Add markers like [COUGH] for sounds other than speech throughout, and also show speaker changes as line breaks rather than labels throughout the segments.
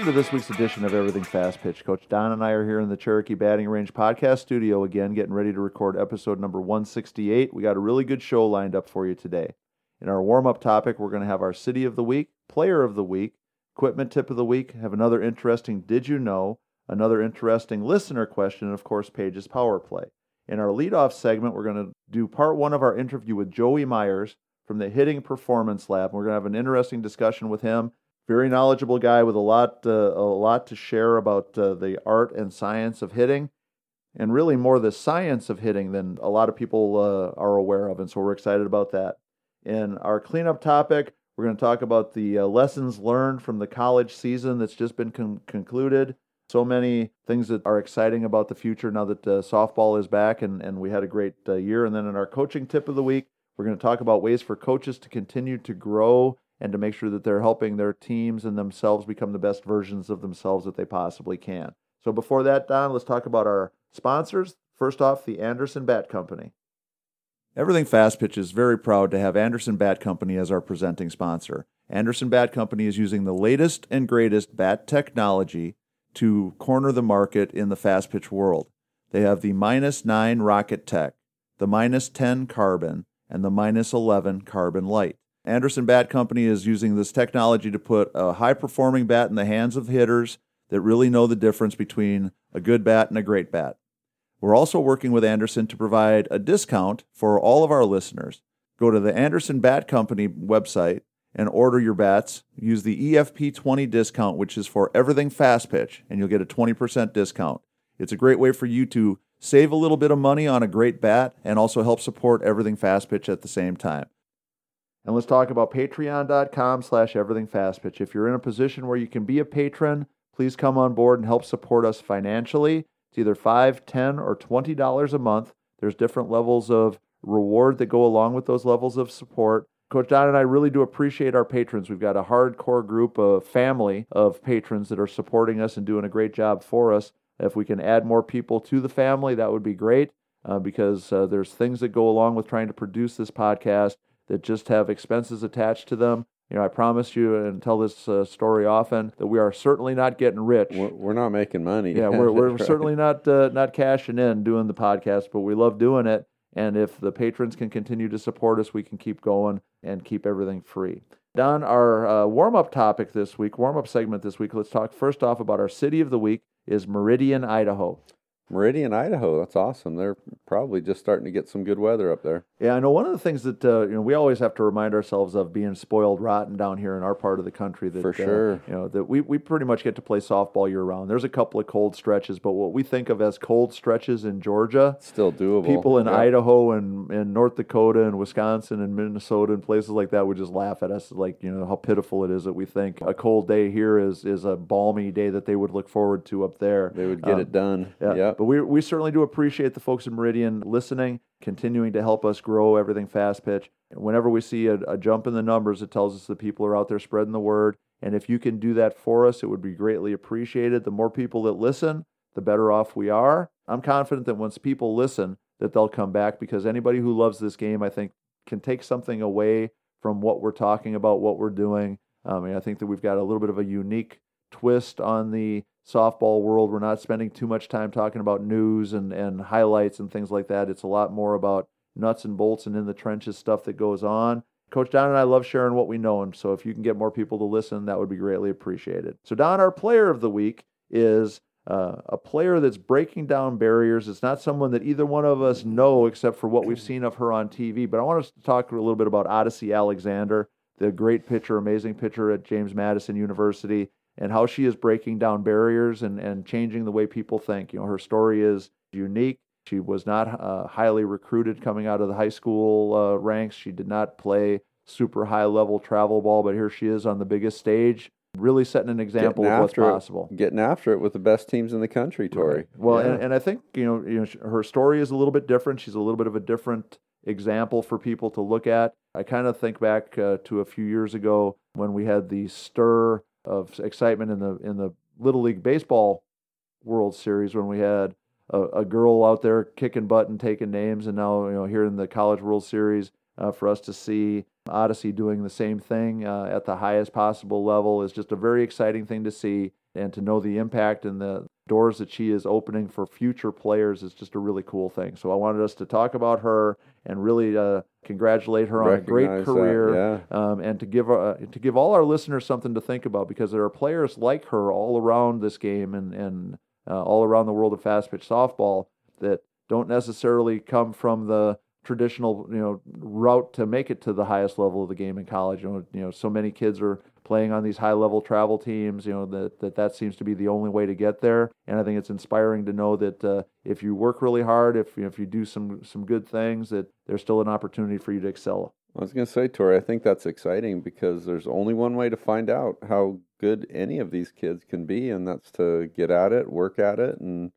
Welcome to this week's edition of Everything Fast Pitch. Coach Don and I are here in the Cherokee Batting Range podcast studio again, getting ready to record episode number 168. We got a really good show lined up for you today. In our warm up topic, we're going to have our City of the Week, Player of the Week, Equipment Tip of the Week, have another interesting Did You Know, another interesting listener question, and of course, Paige's Power Play. In our leadoff segment, we're going to do part one of our interview with Joey Myers from the Hitting Performance Lab. We're going to have an interesting discussion with him very knowledgeable guy with a lot uh, a lot to share about uh, the art and science of hitting and really more the science of hitting than a lot of people uh, are aware of and so we're excited about that. In our cleanup topic we're going to talk about the uh, lessons learned from the college season that's just been con- concluded. So many things that are exciting about the future now that uh, softball is back and, and we had a great uh, year. And then in our coaching tip of the week we're going to talk about ways for coaches to continue to grow and to make sure that they're helping their teams and themselves become the best versions of themselves that they possibly can. So before that, Don, let's talk about our sponsors. First off, the Anderson Bat Company. Everything Fast Pitch is very proud to have Anderson Bat Company as our presenting sponsor. Anderson Bat Company is using the latest and greatest bat technology to corner the market in the fast pitch world. They have the minus 9 Rocket Tech, the minus 10 Carbon, and the minus 11 Carbon Light. Anderson Bat Company is using this technology to put a high performing bat in the hands of hitters that really know the difference between a good bat and a great bat. We're also working with Anderson to provide a discount for all of our listeners. Go to the Anderson Bat Company website and order your bats. Use the EFP20 discount, which is for everything fast pitch, and you'll get a 20% discount. It's a great way for you to save a little bit of money on a great bat and also help support everything fast pitch at the same time. And let's talk about patreon.com slash everythingfastpitch. If you're in a position where you can be a patron, please come on board and help support us financially. It's either five, ten, or twenty dollars a month. There's different levels of reward that go along with those levels of support. Coach Don and I really do appreciate our patrons. We've got a hardcore group of family of patrons that are supporting us and doing a great job for us. If we can add more people to the family, that would be great uh, because uh, there's things that go along with trying to produce this podcast that just have expenses attached to them. You know, I promise you and tell this uh, story often that we are certainly not getting rich.
We're, we're not making money.
Yeah, we're, [LAUGHS] we're right. certainly not uh, not cashing in doing the podcast, but we love doing it. And if the patrons can continue to support us, we can keep going and keep everything free. Don, our uh, warm up topic this week, warm up segment this week, let's talk first off about our city of the week is Meridian, Idaho.
Meridian, Idaho. That's awesome. They're probably just starting to get some good weather up there.
Yeah, I know. One of the things that uh, you know we always have to remind ourselves of being spoiled rotten down here in our part of the country. That
for sure,
uh, you know that we, we pretty much get to play softball year round. There's a couple of cold stretches, but what we think of as cold stretches in Georgia,
still doable.
People in Idaho and, and North Dakota and Wisconsin and Minnesota and places like that would just laugh at us, like you know how pitiful it is that we think a cold day here is is a balmy day that they would look forward to up there.
They would get um, it done.
Yeah,
yep.
But we we certainly do appreciate the folks in Meridian listening, continuing to help us grow everything fast pitch. Whenever we see a, a jump in the numbers, it tells us that people are out there spreading the word. And if you can do that for us, it would be greatly appreciated. The more people that listen, the better off we are. I'm confident that once people listen, that they'll come back because anybody who loves this game, I think, can take something away from what we're talking about, what we're doing. Um, and I think that we've got a little bit of a unique twist on the softball world. We're not spending too much time talking about news and, and highlights and things like that. It's a lot more about nuts and bolts and in the trenches stuff that goes on. Coach Don and I love sharing what we know, and so if you can get more people to listen, that would be greatly appreciated. So, Don, our player of the week is uh, a player that's breaking down barriers. It's not someone that either one of us know except for what we've seen of her on TV. But I want us to talk a little bit about Odicci Alexander, the great pitcher, amazing pitcher at James Madison University and how she is breaking down barriers and, and changing the way people think. You know, her story is unique. She was not uh, highly recruited coming out of the high school uh, ranks. She did not play super high level travel ball, but here she is on the biggest stage, really setting an example getting of what's possible.
It, getting after it with the best teams in the country, Tori. Right.
Well, yeah. and, and I think you know, you know, her story is a little bit different. She's a little bit of a different example for people to look at. I kind of think back uh, to a few years ago when we had the stir of excitement in the in the Little League Baseball World Series when we had a, a, girl out there kicking butt and taking names, and now you know here in the College World Series uh, for us to see Odicci doing the same thing uh, at the highest possible level is just a very exciting thing to see. and to know the impact and the doors that she is opening for future players is just a really cool thing. So I wanted us to talk about her and really uh, congratulate her on a great career,
that,
um, and to give uh, to give all our listeners something to think about because there are players like her all around this game and and uh, all around the world of fast pitch softball that don't necessarily come from the traditional you know route to make it to the highest level of the game in college. You know, you know, so many kids are playing on these high level travel teams. You know that that that seems to be the only way to get there. And I think it's inspiring to know that uh, if you work really hard, if if you do some some good things, that there's still an opportunity for you to excel.
I was going to say, Tori, I think that's exciting because there's only one way to find out how good any of these kids can be, and that's to get at it, work at it, and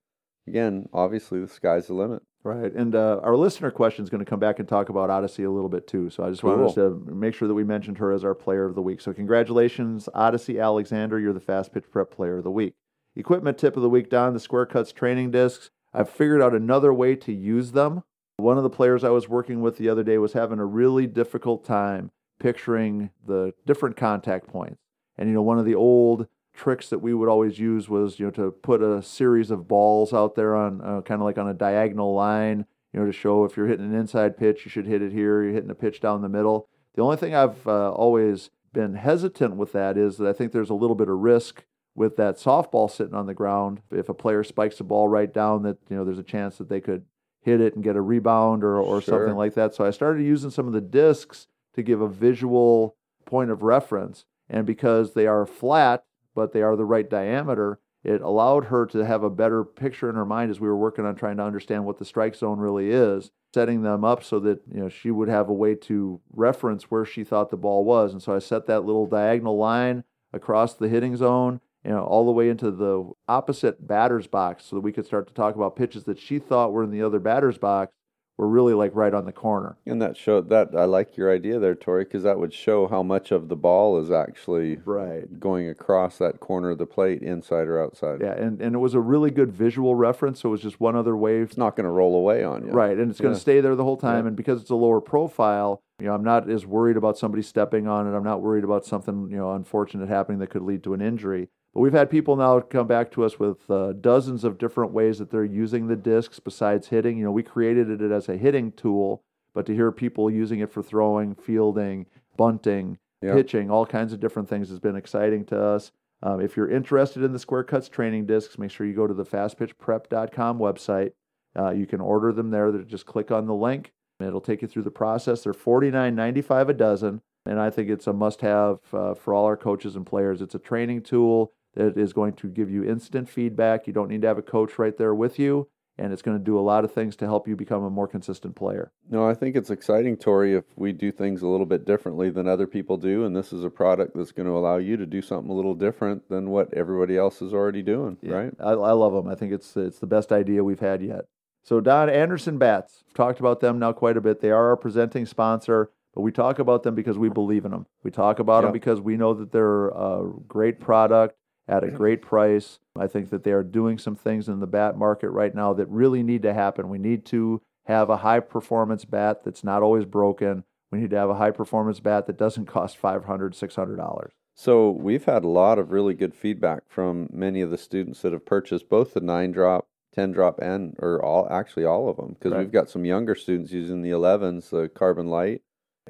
again, obviously, the sky's the limit.
Right. And uh, our listener question is going to come back and talk about Odicci a little bit too. So I just wanted to make sure that we mentioned her as our player of the week. So congratulations, Odicci Alexander. You're the fast pitch prep player of the week. Equipment tip of the week, Don, the Square Cuts training discs. I've figured out another way to use them. One of the players I was working with the other day was having a really difficult time picturing the different contact points. And, you know, one of the old tricks that we would always use was you know to put a series of balls out there on uh, kind of like on a diagonal line you know to show if you're hitting an inside pitch you should hit it here you're hitting a pitch down the middle. The only thing i've uh, always been hesitant with that is that i think there's a little bit of risk with that softball sitting on the ground. If a player spikes the ball right down that you know there's a chance that they could hit it and get a rebound or, or
Sure.
something like that. So i started using some of the discs to give a visual point of reference. And because they are flat but they are the right diameter, it allowed her to have a better picture in her mind as we were working on trying to understand what the strike zone really is, setting them up so that you know she would have a way to reference where she thought the ball was. And so I set that little diagonal line across the hitting zone, you know, all the way into the opposite batter's box so that we could start to talk about pitches that she thought were in the other batter's box were really like right on the corner.
And that showed that I like your idea there, Tori, because that would show how much of the ball is actually
Right.
going across that corner of the plate, inside or outside.
Yeah, and, and it was a really good visual reference, so it was just one other way
It's not going to roll away on you.
Right, and it's going to
Yeah.
stay there the whole time.
Yeah.
And because it's a lower profile, you know, I'm not as worried about somebody stepping on it. I'm not worried about something you know unfortunate happening that could lead to an injury. But we've had people now come back to us with uh, dozens of different ways that they're using the discs besides hitting. You know, we created it as a hitting tool, but to hear people using it for throwing, fielding, bunting, pitching, all kinds of different things has been exciting to us. Um, if you're interested in the Square Cuts training discs, make sure you go to the fastpitchprep.com website. Uh, you can order them there. Just click on the link. and It'll take you through the process. They're $49.95 a dozen, and I think it's a must-have uh, for all our coaches and players. It's a training tool that is going to give you instant feedback. You don't need to have a coach right there with you, and it's going to do a lot of things to help you become a more consistent player.
No, I think it's exciting, Tori, if we do things a little bit differently than other people do. And this is a product that's going to allow you to do something a little different than what everybody else is already doing, right?
I, I love them. I think it's it's the best idea we've had yet. So Don Anderson Bats, we've talked about them now quite a bit. They are our presenting sponsor, but we talk about them because we believe in them. We talk about them because we know that they're a great product at a great price. I think that they are doing some things in the bat market right now that really need to happen. We need to have a high performance bat that's not always broken. We need to have a high performance bat that doesn't [LAUGHS] cost $500, $600.
So we've had a lot of really good feedback from many of the students that have purchased both the nine drop, ten drop, and or all actually all of them because
Right.
we've got some younger students using the 11s, the Carbon Light.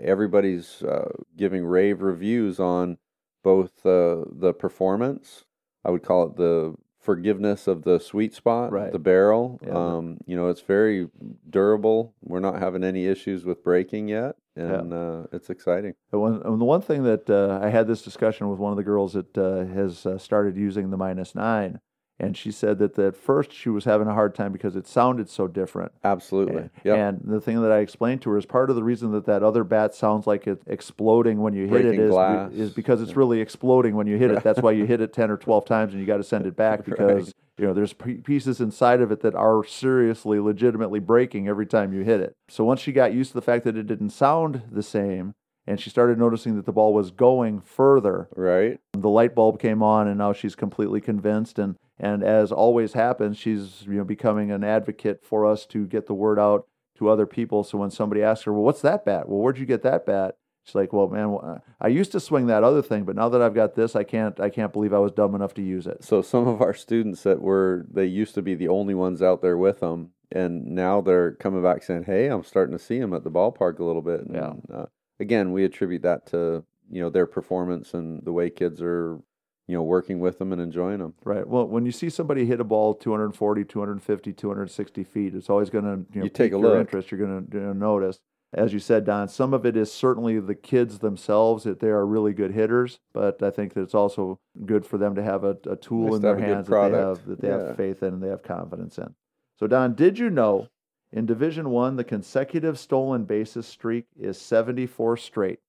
Everybody's uh, giving rave reviews on both uh, the performance. I would call it the forgiveness of the sweet spot,
Right.
the barrel.
Yeah,
um, you know, it's very durable. We're not having any issues with breaking yet, and uh, it's exciting.
The one, and the one thing that uh, I had this discussion with one of the girls that uh, has uh, started using the minus nine, and she said that at first she was having a hard time because it sounded so different.
Absolutely.
And,
Yep.
and the thing that I explained to her is part of the reason that that other bat sounds like it's exploding when you hit it
Breaking
is,
glass.
is because it's really exploding when you hit it. That's why you [LAUGHS] hit it 10 or 12 times and you got to send it back [LAUGHS] because
Right.
you know there's p- pieces inside of it that are seriously legitimately breaking every time you hit it. So once she got used to the fact that it didn't sound the same and she started noticing that the ball was going further,
right.
the light bulb came on and now she's completely convinced and and as always happens she's you know becoming an advocate for us to get the word out to other people so when somebody asks her well what's that bat well where'd you get that bat She's like, well, man, I used to swing that other thing, but now that I've got this, I can't, I can't believe I was dumb enough to use it.
So some of our students that were, they used to be the only ones out there with them, and now they're coming back saying, "Hey, I'm starting to see them at the ballpark a little bit." And,
Yeah.
Uh, again, we attribute that to you know their performance and the way kids are, you know, working with them and enjoying them.
Right. Well, when you see somebody hit a ball 240, 250, 260 feet, it's always going to you, know,
You take a
your
look.
interest. You're going to notice. As you said, Don, some of it is certainly the kids themselves that they are really good hitters, but I think that it's also good for them to have a, a tool
Nice
in
to
their
have a good
hands that they have that they
Yeah.
have faith in and they have confidence in. So, Don, did you know in Division One the consecutive stolen bases streak is 74 straight?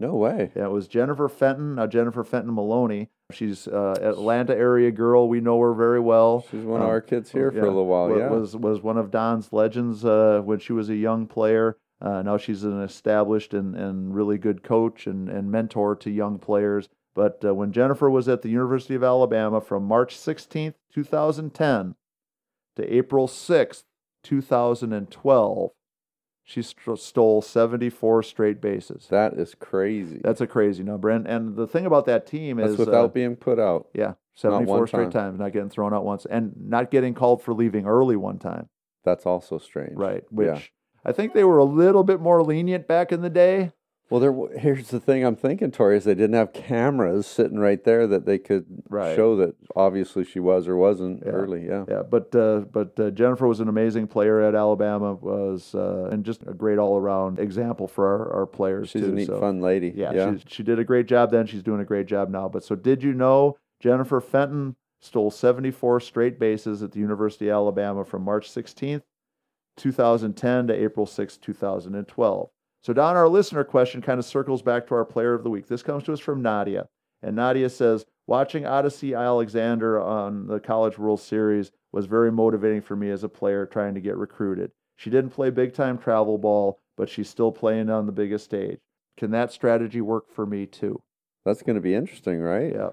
No way.
Yeah, it was Jennifer Fenton. Now Jennifer Fenton Maloney. She's uh, Atlanta area girl. We know her very well.
She's one of
Um,
our kids here for a little while. Yeah.
was was one of Don's legends uh, when she was a young player. Uh, now she's an established and, and really good coach and, and mentor to young players. But uh, when Jennifer was at the University of Alabama from March 16th, 2010 to April 6th, 2012, she st- stole 74 straight bases.
that is crazy.
That's a crazy number. And and the thing about that team
That's
is
without
uh,
being put out.
yeah, 74 straight
time.
times, not getting thrown out once, and not getting called for leaving early one time.
That's also strange.
Right. Which
Yeah.
I think they were a little bit more lenient back in the day.
Well, there. Here's the thing I'm thinking, Tori, is they didn't have cameras sitting right there that they could
Right.
show that obviously she was or wasn't
Yeah.
early. Yeah.
Yeah, but uh, but uh, Jennifer was an amazing player at Alabama, was uh, and just a great all around example for our, our players
She's
too.
a neat,
so,
fun lady.
Yeah,
Yeah.
She, she did a great job then. She's doing a great job now. But so did you know Jennifer Fenton stole 74 straight bases at the University of Alabama from March 16th, 2010 to April 6th, 2012. So Don, our listener question kind of circles back to our player of the week. This comes to us from Nadia. And Nadia says, watching Odicci Alexander on the College World Series was very motivating for me as a player trying to get recruited. She didn't play big time travel ball, but she's still playing on the biggest stage. Can that strategy work for me too?
That's going to be interesting, right?
Yeah.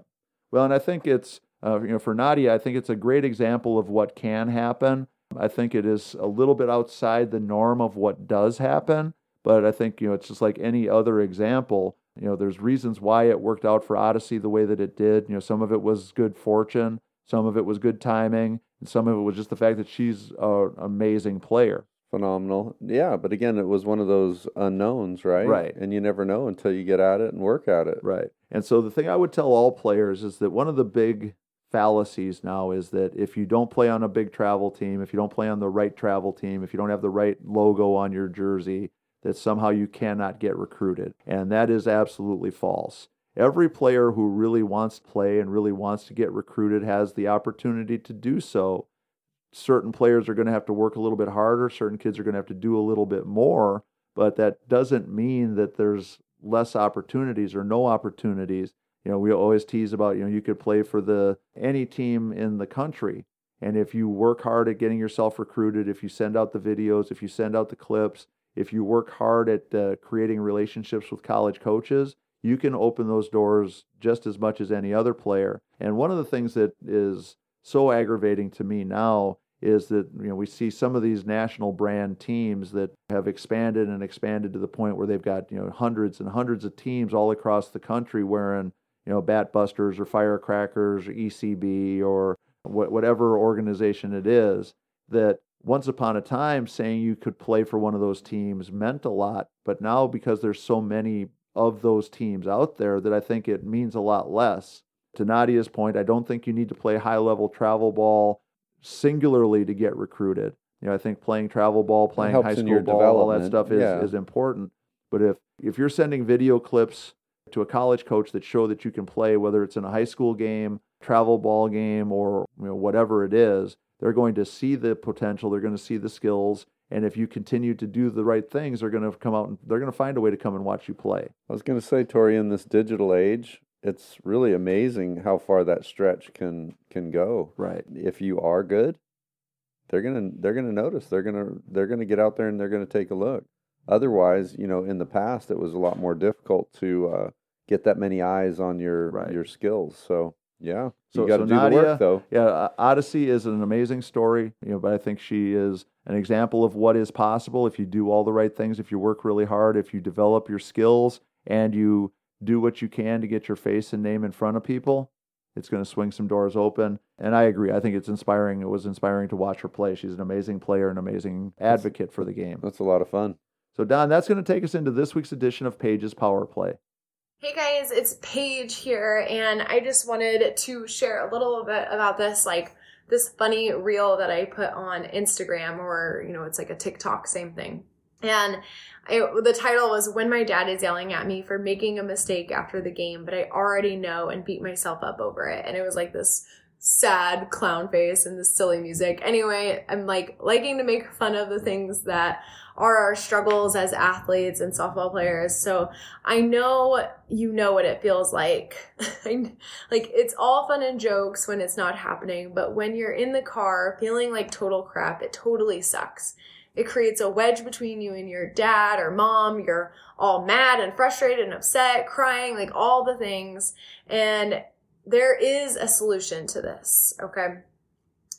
Well, and I think it's uh, you know for Nadia, I think it's a great example of what can happen. I think it is a little bit outside the norm of what does happen, but I think you know it's just like any other example. You know, there's reasons why it worked out for Odicci the way that it did. You know, some of it was good fortune, some of it was good timing, and some of it was just the fact that she's an amazing player.
Phenomenal. Yeah, but again, it was one of those unknowns, right?
Right.
And you never know until you get at it and work at it.
Right. And so the thing I would tell all players is that one of the big fallacies now is that if you don't play on a big travel team, if you don't play on the right travel team, if you don't have the right logo on your jersey, that somehow you cannot get recruited. And that is absolutely false. Every player who really wants to play and really wants to get recruited has the opportunity to do so. Certain players are going to have to work a little bit harder, certain kids are going to have to do a little bit more, but that doesn't mean that there's less opportunities or no opportunities. You know, we always tease about, you know, you could play for the any team in the country. And if you work hard at getting yourself recruited, if you send out the videos, if you send out the clips, if you work hard at uh, creating relationships with college coaches, you can open those doors just as much as any other player. And one of the things that is so aggravating to me now is that you know we see some of these national brand teams that have expanded and expanded to the point where they've got you know hundreds and hundreds of teams all across the country wearing you know bat busters or firecrackers or ECB or wh- whatever organization it is that once upon a time saying you could play for one of those teams meant a lot but now because there's so many of those teams out there that I think it means a lot less to Nadia's point I don't think you need to play high level travel ball singularly to get recruited. You know, I think playing travel ball, playing high school ball, all that stuff is,
yeah.
is important. But if if you're sending video clips to a college coach that show that you can play, whether it's in a high school game, travel ball game, or you know whatever it is, they're going to see the potential. They're going to see the skills, and if you continue to do the right things, they're going to come out and they're going to find a way to come and watch you play.
I was going to say, Tori, in this digital age, it's really amazing how far that stretch can can go.
Right.
If you are good, they're gonna they're gonna notice. They're gonna they're gonna get out there and they're gonna take a look. Otherwise, you know, in the past, it was a lot more difficult to uh, get that many eyes on your
Right.
your skills. So yeah,
So-
you got to
so
do
Nadia-
the work though.
Yeah, Odicci is an amazing story, you know, but I think she is an example of what is possible if you do all the right things, if you work really hard, if you develop your skills, and you do what you can to get your face and name in front of people, it's going to swing some doors open. And I agree. I think it's inspiring. It was inspiring to watch her play. She's an amazing player, an amazing advocate for the game.
That's a lot of fun.
So, Don, that's going to take us into this week's edition of Paige's Power Play.
Hey guys, it's Paige here, and I just wanted to share a little bit about this, like this funny reel that I put on Instagram, or you know, it's like a TikTok, same thing. And I, the title was When My Dad is Yelling at Me for Making a Mistake After the Game, but I already know and beat myself up over it. And it was like this sad clown face and this silly music. Anyway, I'm like liking to make fun of the things that are our struggles as athletes and softball players. So I know you know what it feels like. [LAUGHS] like it's all fun and jokes when it's not happening, but when you're in the car feeling like total crap, it totally sucks. It creates a wedge between you and your dad or mom. You're all mad and frustrated and upset, crying, like all the things. And there is a solution to this, okay?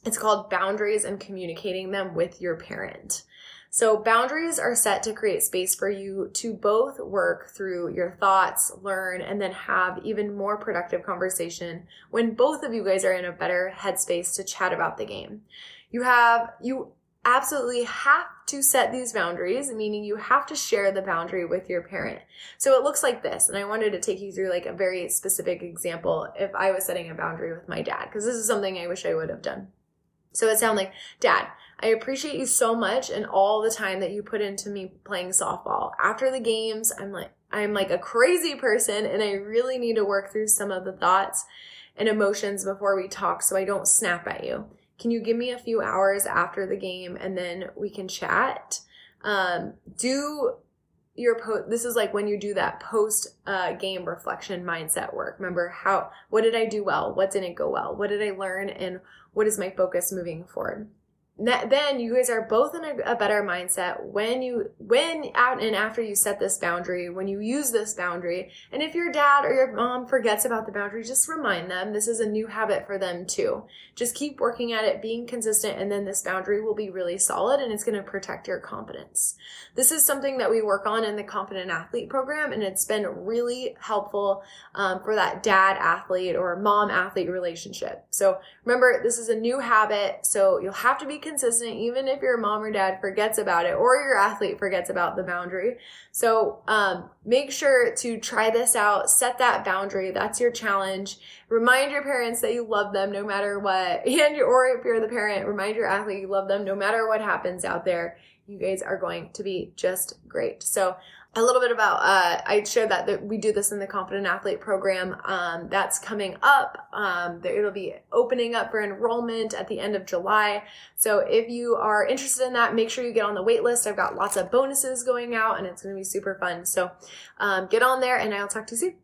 It's called boundaries and communicating them with your parent. So boundaries are set to create space for you to both work through your thoughts, learn, and then have even more productive conversation when both of you guys are in a better headspace to chat about the game. You have, you absolutely have to set these boundaries, meaning you have to share the boundary with your parent. So it looks like this, and I wanted to take you through like a very specific example if I was setting a boundary with my dad, because this is something I wish I would have done. So it sounded like, Dad, I appreciate you so much and all the time that you put into me playing softball. After the games, I'm like, I'm like a crazy person and I really need to work through some of the thoughts and emotions before we talk so I don't snap at you can you give me a few hours after the game and then we can chat? Um, do your post this is like when you do that post uh, game reflection mindset work. Remember how what did i do well? What didn't go well? What did i learn? And what is my focus moving forward then you guys are both in a, a, better mindset when you when out and after you set this boundary when you use this boundary. And if your dad or your mom forgets about the boundary just remind them this is a new habit for them too. Just keep working at it being consistent and then this boundary will be really solid and it's going to protect your confidence. This is something that we work on in the confident athlete program and it's been really helpful um, for that dad athlete or mom athlete relationship. So remember this is a new habit so you'll have to be consistent even if your mom or dad forgets about it or your athlete forgets about the boundary. So um, make sure to try this out, set that boundary. That's your challenge. Remind your parents that you love them no matter what. [LAUGHS] And or if you're the parent, remind your athlete you love them no matter what happens out there. You guys are going to be just great. So a little bit about uh, i shared that, that we do this in the confident athlete program. Um, that's coming up. Um, it'll be opening up for enrollment at the end of july. So if you are interested in that make sure you get on the wait list i've got lots of bonuses going out and it's going to be super fun. So um, get on there and i'll talk to you soon.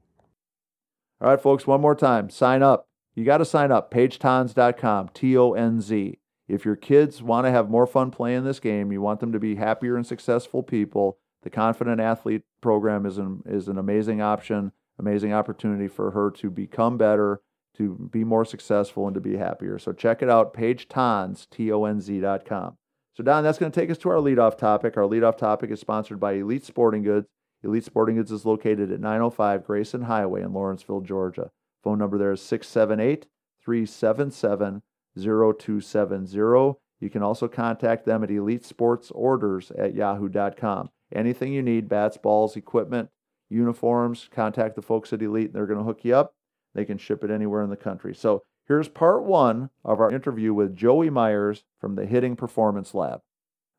All right folks one more time. Sign up. You got to sign up. Paigetonz.com t-o-n-z if your kids want to have more fun playing this game you want them to be happier and successful people the Confident Athlete program is an, is an amazing option, amazing opportunity for her to become better, to be more successful, and to be happier. So check it out, Paige Tonz, T-O-N-Z dot com. So Don, that's going to take us to our leadoff topic. Our leadoff topic is sponsored by Elite Sporting Goods. Elite Sporting Goods is located at 905 Grayson Highway in Lawrenceville, Georgia. Phone number there is 678 377 0270. You can also contact them at elitesportsorders at yahoo.com. Anything you need bats, balls, equipment, uniforms, contact the folks at Elite. They're going to hook you up. They can ship it anywhere in the country. So here's part one of our interview with Joey Myers from the Hitting Performance Lab.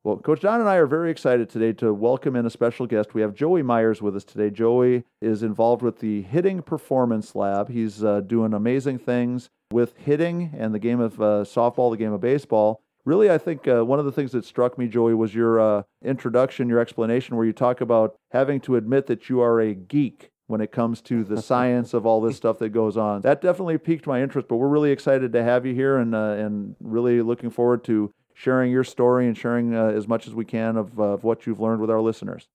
Well, Coach Don and I are very excited today to welcome in a special guest. We have Joey Myers with us today. Joey is involved with the Hitting Performance Lab. He's uh, doing amazing things with hitting and the game of uh, softball, the game of baseball really, I think uh, one of the things that struck me, Joey, was your uh, introduction, your explanation, where you talk about having to admit that you are a geek when it comes to the [LAUGHS] science of all this stuff that goes on. That definitely piqued my interest. But we're really excited to have you here, and uh, and really looking forward to sharing your story and sharing uh, as much as we can of, of what you've learned with our listeners.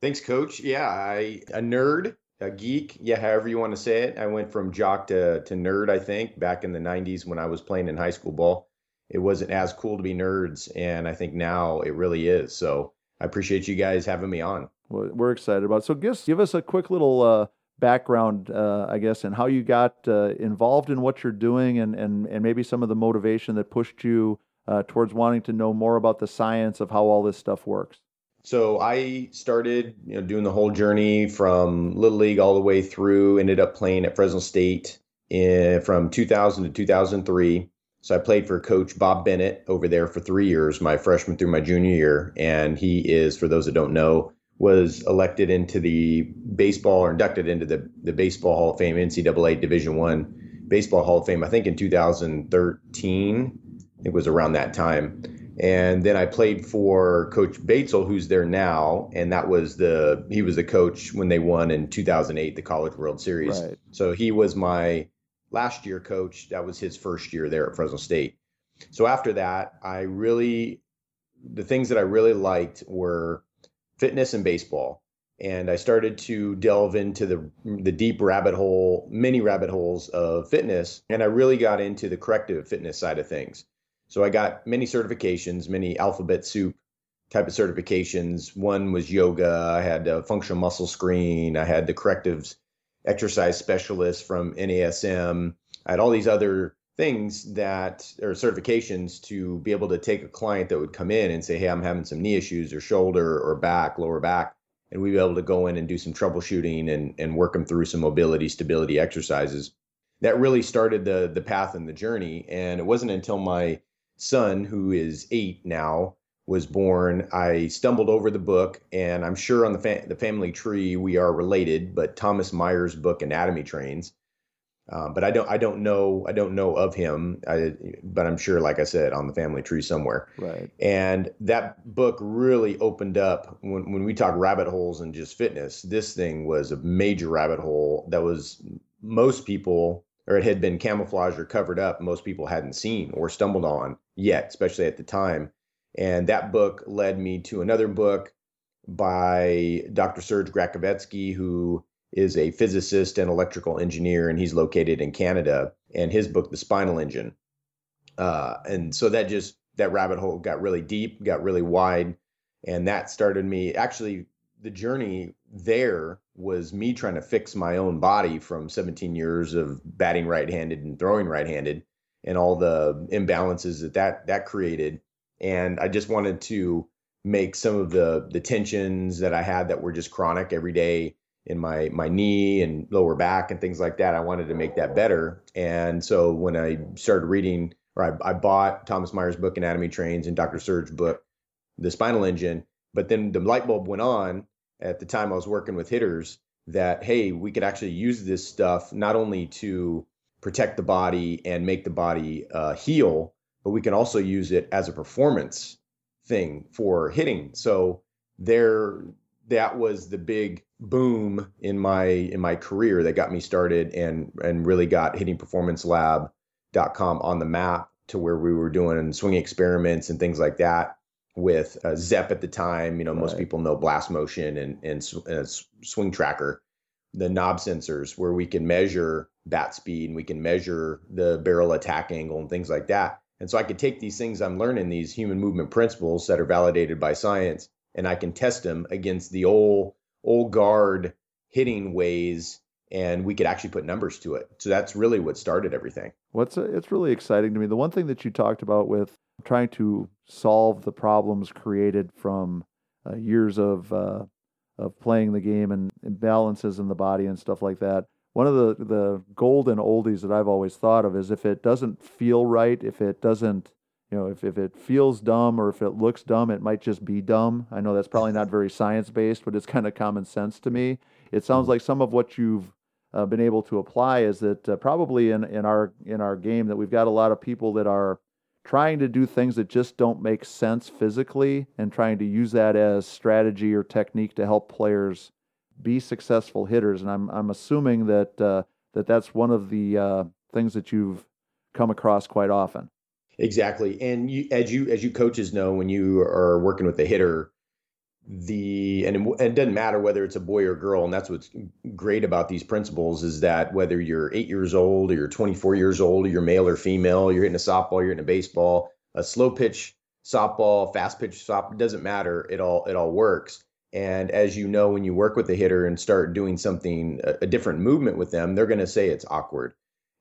Thanks, Coach. Yeah, I a nerd, a geek, yeah, however you want to say it. I went from jock to to nerd. I think back in the '90s when I was playing in high school ball it wasn't as cool to be nerds and i think now it really is so i appreciate you guys having me on
we're excited about. It. So, give, give us a quick little uh, background, uh, I guess, and how you got uh, involved in what you're doing, and, and and maybe some of the motivation that pushed you uh, towards wanting to know more about the science of how all this stuff works.
So I started, you know, doing the whole journey from little league all the way through. Ended up playing at Fresno State in, from 2000 to 2003. So I played for Coach Bob Bennett over there for three years, my freshman through my junior year, and he is, for those that don't know, was elected into the baseball or inducted into the, the baseball hall of fame ncaa division one baseball hall of fame i think in 2013 i think it was around that time. And then i played for coach Batesole who's there now. And that was the he was the coach when they won in 2008 the college world series. Right. so he was my last year coach that was his first year there at fresno state so after that i really the things that i really liked were fitness and baseball. And I started to delve into the the deep rabbit hole, many rabbit holes of fitness, and I really got into the corrective fitness side of things. So I got many certifications, many alphabet soup type of certifications. One was yoga. I had a functional muscle screen. I had the correctives exercise specialist from NASM. I had all these other things that or certifications to be able to take a client that would come in and say, Hey, I'm having some knee issues or shoulder or back, lower back. And we'd be able to go in and do some troubleshooting and, and work them through some mobility, stability exercises. That really started the the path and the journey. And it wasn't until my son, who is eight now, was born, I stumbled over the book, and I'm sure on the fa- the family tree we are related. But Thomas Myers' book Anatomy Trains, um, but I don't I don't know I don't know of him. I, but I'm sure, like I said, on the family tree somewhere.
Right.
And that book really opened up when when we talk rabbit holes and just fitness. This thing was a major rabbit hole that was most people or it had been camouflaged or covered up. Most people hadn't seen or stumbled on yet, especially at the time. And that book led me to another book by Dr. Serge Gracovetsky, who is a physicist and electrical engineer, and he's located in Canada. And his book, The Spinal Engine, uh, and so that just that rabbit hole got really deep, got really wide, and that started me. Actually, the journey there was me trying to fix my own body from 17 years of batting right-handed and throwing right-handed, and all the imbalances that that that created. And I just wanted to make some of the the tensions that I had that were just chronic every day in my my knee and lower back and things like that. I wanted to make that better. And so when I started reading, or I, I bought Thomas Myers' book Anatomy Trains and Dr. Serge's book, The Spinal Engine. But then the light bulb went on at the time I was working with hitters that hey, we could actually use this stuff not only to protect the body and make the body uh, heal, but we can also use it as a performance thing for hitting. So there, that was the big boom in my in my career that got me started and and really got hittingperformancelab.com on the map to where we were doing swing experiments and things like that with uh, Zepp at the time. You know, most people know Blast Motion and and, and Swing Tracker, the knob sensors where we can measure bat speed and we can measure the barrel attack angle and things like that. And so I could take these things I'm learning, these human movement principles that are validated by science, and I can test them against the old old guard hitting ways and we could actually put numbers to it. So that's really what started everything.
What's uh, it's really exciting to me. The one thing that you talked about with trying to solve the problems created from uh, years of uh, of playing the game and imbalances in the body and stuff like that. One of the the golden oldies that I've always thought of is if it doesn't feel right, if it doesn't you know, if, if it feels dumb or if it looks dumb, it might just be dumb. I know that's probably not very science based, but it's kind of common sense to me. It sounds mm-hmm. like some of what you've uh, been able to apply is that uh, probably in, in our in our game that we've got a lot of people that are trying to do things that just don't make sense physically and trying to use that as strategy or technique to help players be successful hitters. And I'm I'm assuming that uh, that that's one of the uh, things that you've come across quite often.
Exactly. And you, as you as you coaches know, when you are working with a hitter, the and it, it doesn't matter whether it's a boy or girl, and that's what's great about these principles is that whether you're eight years old or you're 24 years old, or you're male or female, you're hitting a softball, you're hitting a baseball, a slow pitch softball, fast pitch softball, doesn't matter. It all it all works. And as you know, when you work with a hitter and start doing something, a, a different movement with them, they're going to say it's awkward.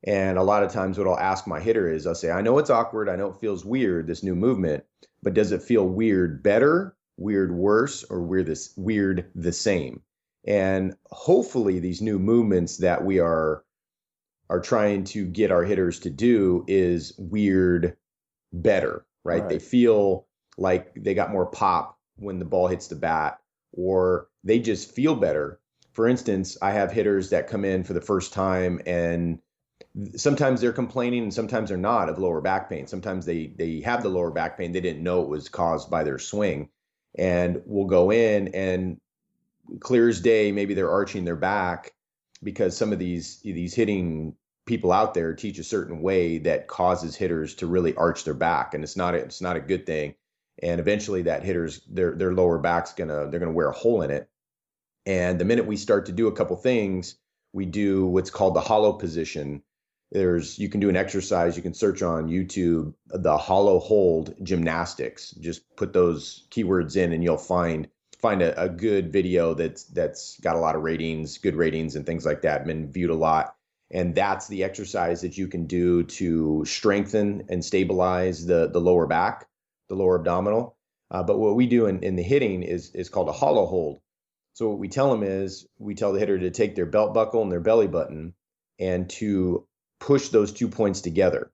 And a lot of times, what I'll ask my hitter is, I'll say, I know it's awkward. I know it feels weird, this new movement, but does it feel weird better, weird worse, or weird this weird the same? And hopefully, these new movements that we are are trying to get our hitters to do is weird better, right? right? They feel like they got more pop when the ball hits the bat, or they just feel better. For instance, I have hitters that come in for the first time and sometimes they're complaining and sometimes they're not of lower back pain. Sometimes they they have the lower back pain. They didn't know it was caused by their swing. And we'll go in and clear as day, maybe they're arching their back because some of these these hitting people out there teach a certain way that causes hitters to really arch their back and it's not a, it's not a good thing and eventually that hitter's their their lower back's gonna they're gonna wear a hole in it. And the minute we start to do a couple things we do what's called the hollow position. There's you can do an exercise you can search on youtube the hollow hold gymnastics. Just put those keywords in and you'll find find a, a good video that's that's got a lot of ratings good ratings and things like that been viewed a lot. And that's the exercise that you can do to strengthen and stabilize the the lower back the lower abdominal uh, but what we do in, in the hitting is is called a hollow hold so what we tell them is we tell the hitter to take their belt buckle and their belly button and to push those two points together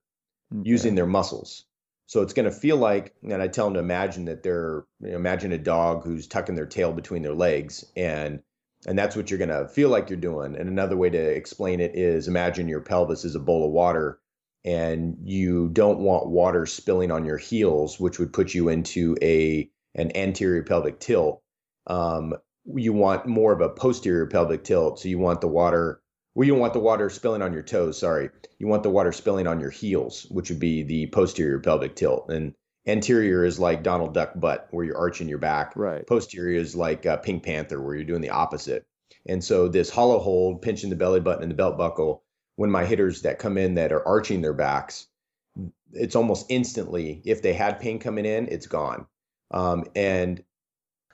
okay. using their muscles. So it's going to feel like, and I tell them to imagine that they're, you know, imagine a dog who's tucking their tail between their legs, and and that's what you're going to feel like you're doing. And another way to explain it is imagine your pelvis is a bowl of water, and you don't want water spilling on your heels, which would put you into a an anterior pelvic tilt. Um, you want more of a posterior pelvic tilt, so you want the water well, you don't want the water spilling on your toes. Sorry, you want the water spilling on your heels, which would be the posterior pelvic tilt. And anterior is like Donald Duck butt, where you're arching your back.
Right.
Posterior is like uh, Pink Panther, where you're doing the opposite. And so this hollow hold, pinching the belly button and the belt buckle, when my hitters that come in that are arching their backs, it's almost instantly. If they had pain coming in, it's gone. Um, and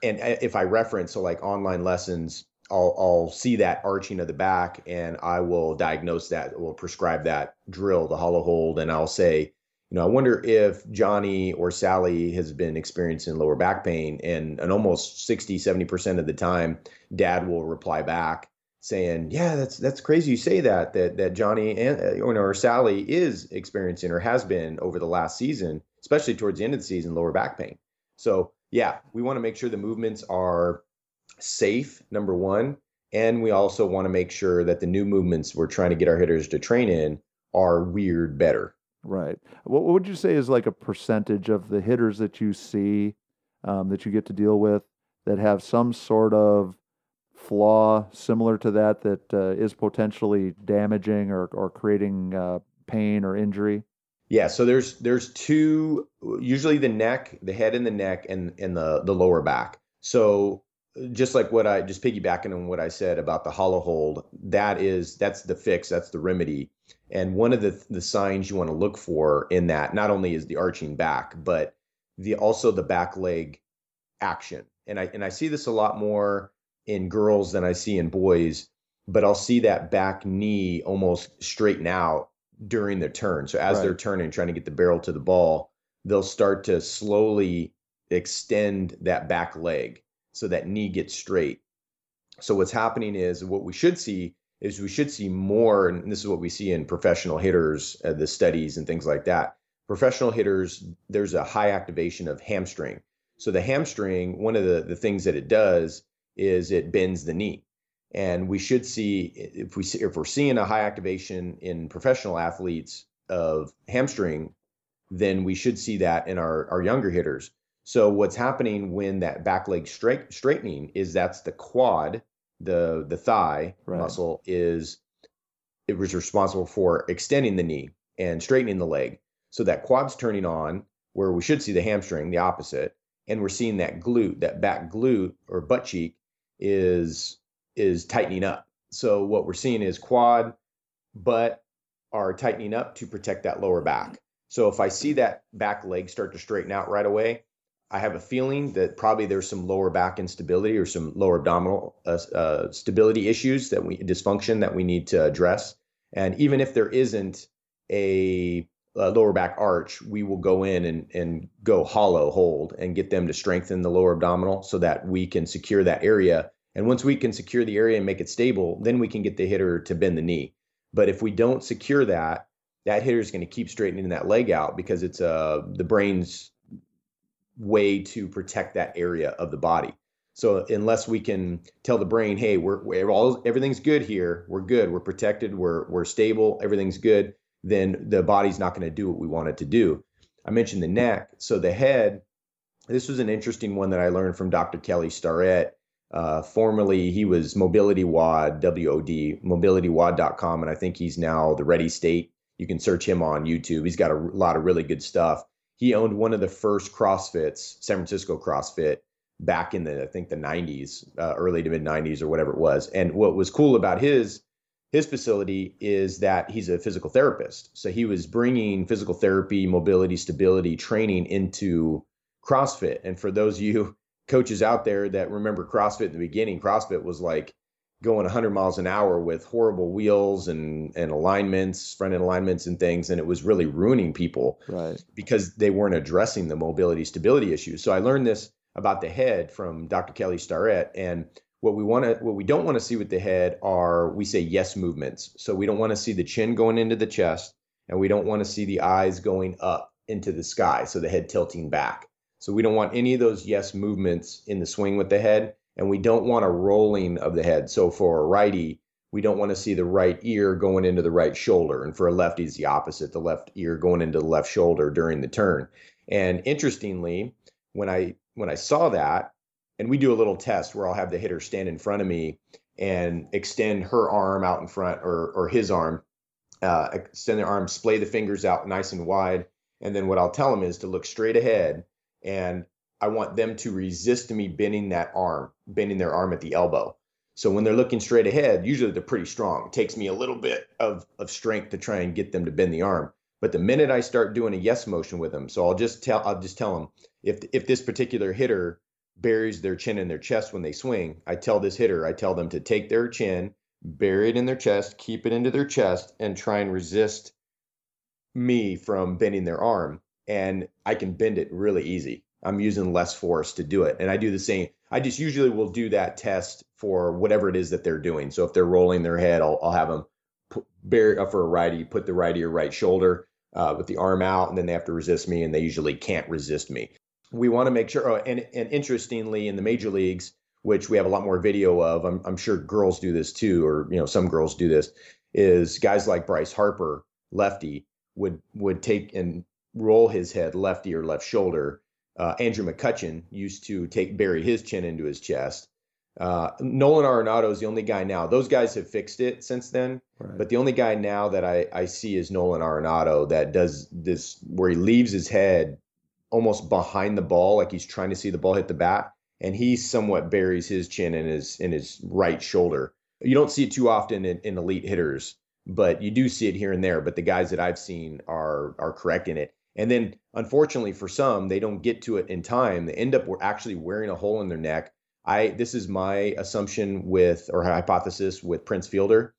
and uh, if I reference so like online lessons I'll, I'll see that arching of the back and I will diagnose that, will prescribe that drill, the hollow hold, and I'll say, you know, I wonder if Johnny or Sally has been experiencing lower back pain. And, and almost 60, 70% of the time, dad will reply back saying, yeah, that's, that's crazy. You say that, that, that Johnny and, uh, or Sally is experiencing or has been over the last season, especially towards the end of the season, lower back pain. So yeah, we want to make sure the movements are safe, number one. And we also want to make sure that the new movements we're trying to get our hitters to train in are weird better.
Right. What, would you say is like a percentage of the hitters that you see um, that you get to deal with that have some sort of flaw similar to that that uh, is potentially damaging or, or creating uh, pain or injury?
Yeah, so there's there's two usually the neck, the head and the neck and and the the lower back. So just like what I just piggybacking on what I said about the hollow hold, that is that's the fix, that's the remedy. And one of the the signs you want to look for in that not only is the arching back, but the also the back leg action. And I and I see this a lot more in girls than I see in boys, but I'll see that back knee almost straighten out during the turn. So as right. they're turning, trying to get the barrel to the ball, they'll start to slowly extend that back leg so that knee gets straight. So what's happening is what we should see is we should see more, and this is what we see in professional hitters, uh, the studies and things like that. Professional hitters, there's a high activation of hamstring. So the hamstring, one of the, the things that it does is it bends the knee. And we should see if we if we're seeing a high activation in professional athletes of hamstring, then we should see that in our, our younger hitters. So what's happening when that back leg straight, straightening is that's the quad, the the thigh right. muscle is it was responsible for extending the knee and straightening the leg. So that quad's turning on where we should see the hamstring, the opposite, and we're seeing that glute, that back glute or butt cheek is is tightening up. So what we're seeing is quad, butt are tightening up to protect that lower back. So if I see that back leg start to straighten out right away, I have a feeling that probably there's some lower back instability or some lower abdominal uh, uh, stability issues that we dysfunction that we need to address. And even if there isn't a, a, lower back arch, we will go in and, and go hollow hold and get them to strengthen the lower abdominal so that we can secure that area. And once we can secure the area and make it stable, then we can get the hitter to bend the knee. But if we don't secure that, that hitter is going to keep straightening that leg out because it's uh, the brain's way to protect that area of the body. So unless we can tell the brain, hey, we're, we're all everything's good here, we're good, we're protected, we're we're stable, everything's good, then the body's not going to do what we want it to do. I mentioned the neck, so the head. This was an interesting one that I learned from Dr. Kelly Starrett. Uh, formerly, he was Mobility WOD, W-O-D, mobilitywod.com, and I think he's now the Ready State. You can search him on YouTube. He's got a lot of really good stuff he owned one of the first CrossFits, San Francisco CrossFit, back in the I think the 90s, uh, early to mid 90s or whatever it was. And what was cool about his his facility is that he's a physical therapist. So he was bringing physical therapy, mobility, stability training into CrossFit. And for those of you [LAUGHS] coaches out there that remember CrossFit in the beginning, CrossFit was like going 100 miles an hour with horrible wheels and and alignments, front end alignments and things, and it was really ruining people,
right?
Because they weren't addressing the mobility stability issues. So I learned this about the head from Dr. Kelly Starrett, and what we want to what we don't want to see with the head are we say yes movements. So we don't want to see the chin going into the chest, and we don't want to see the eyes going up into the sky, so the head tilting back. So we don't want any of those yes movements in the swing with the head and we don't want a rolling of the head. So for a righty, we don't want to see the right ear going into the right shoulder. And for a lefty, it's the opposite, the left ear going into the left shoulder during the turn. And interestingly, when I when I saw that, and we do a little test where I'll have the hitter stand in front of me and extend her arm out in front or or his arm, uh, extend their arm, splay the fingers out nice and wide. And then what I'll tell them is to look straight ahead and I want them to resist me bending that arm, bending their arm at the elbow. So when they're looking straight ahead, usually they're pretty strong. It takes me a little bit of, of strength to try and get them to bend the arm. But the minute I start doing a yes motion with them, so I'll just tell I'll just tell them if if this particular hitter buries their chin in their chest when they swing, I tell this hitter, I tell them to take their chin, bury it in their chest, keep it into their chest, and try and resist me from bending their arm. And I can bend it really easy. I'm using less force to do it. And I do the same. I just usually will do that test for whatever it is that they're doing. So if they're rolling their head, I'll, I'll have them put, bear for a righty, put the righty or right shoulder uh, with the arm out, and then they have to resist me, and they usually can't resist me. We want to make sure. Oh, and and interestingly, in the major leagues, which we have a lot more video of, I'm, I'm sure girls do this too, or you know some girls do this. Is guys like Bryce Harper, lefty, would would take and roll his head lefty or left shoulder uh, Andrew McCutchen used to take bury his chin into his chest. Uh, Nolan Arenado is the only guy now. Those guys have fixed it since then, right. but the only guy now that I, I see is Nolan Arenado that does this where he leaves his head almost behind the ball, like he's trying to see the ball hit the bat, and he somewhat buries his chin in his in his right shoulder. You don't see it too often in, in elite hitters, but you do see it here and there. But the guys that I've seen are are correcting it. And then, unfortunately, for some, they don't get to it in time. They end up actually wearing a hole in their neck. I this is my assumption with or hypothesis with Prince Fielder.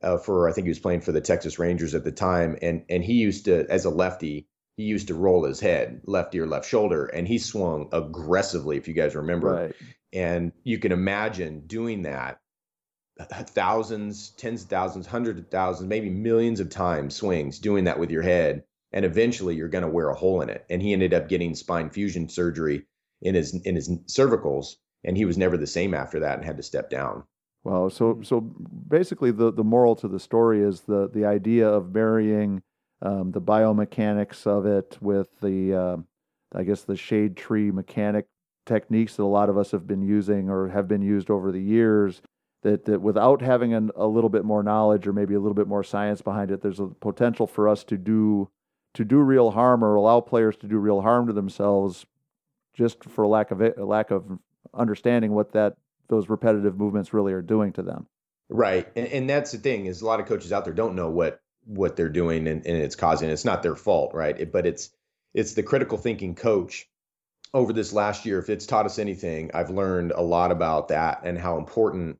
Uh, for I think he was playing for the Texas Rangers at the time, and and he used to as a lefty he used to roll his head left ear left shoulder, and he swung aggressively if you guys remember.
Right.
And you can imagine doing that uh, thousands, tens of thousands, hundreds of thousands, maybe millions of times swings, doing that with your head and eventually you're going to wear a hole in it. And he ended up getting spine fusion surgery in his in his cervicals, and he was never the same after that and had to step down.
Wow. So so basically, the the moral to the story is the the idea of burying um, the biomechanics of it with the uh, I guess the shade tree mechanic techniques that a lot of us have been using or have been used over the years that, that without having an, a little bit more knowledge or maybe a little bit more science behind it, there's a potential for us to do to do real harm or allow players to do real harm to themselves just for lack of lack of understanding what that those repetitive movements really are doing to them.
Right, and, and that's the thing is a lot of coaches out there don't know what what they're doing and, and it's causing. It's not their fault, right? It, but it's it's the critical thinking coach over this last year, if it's taught us anything, I've learned a lot about that and how important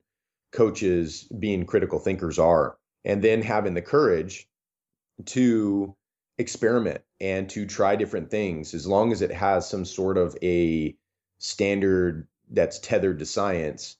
coaches being critical thinkers are. And then having the courage to experiment and to try different things as long as it has some sort of a standard that's tethered to science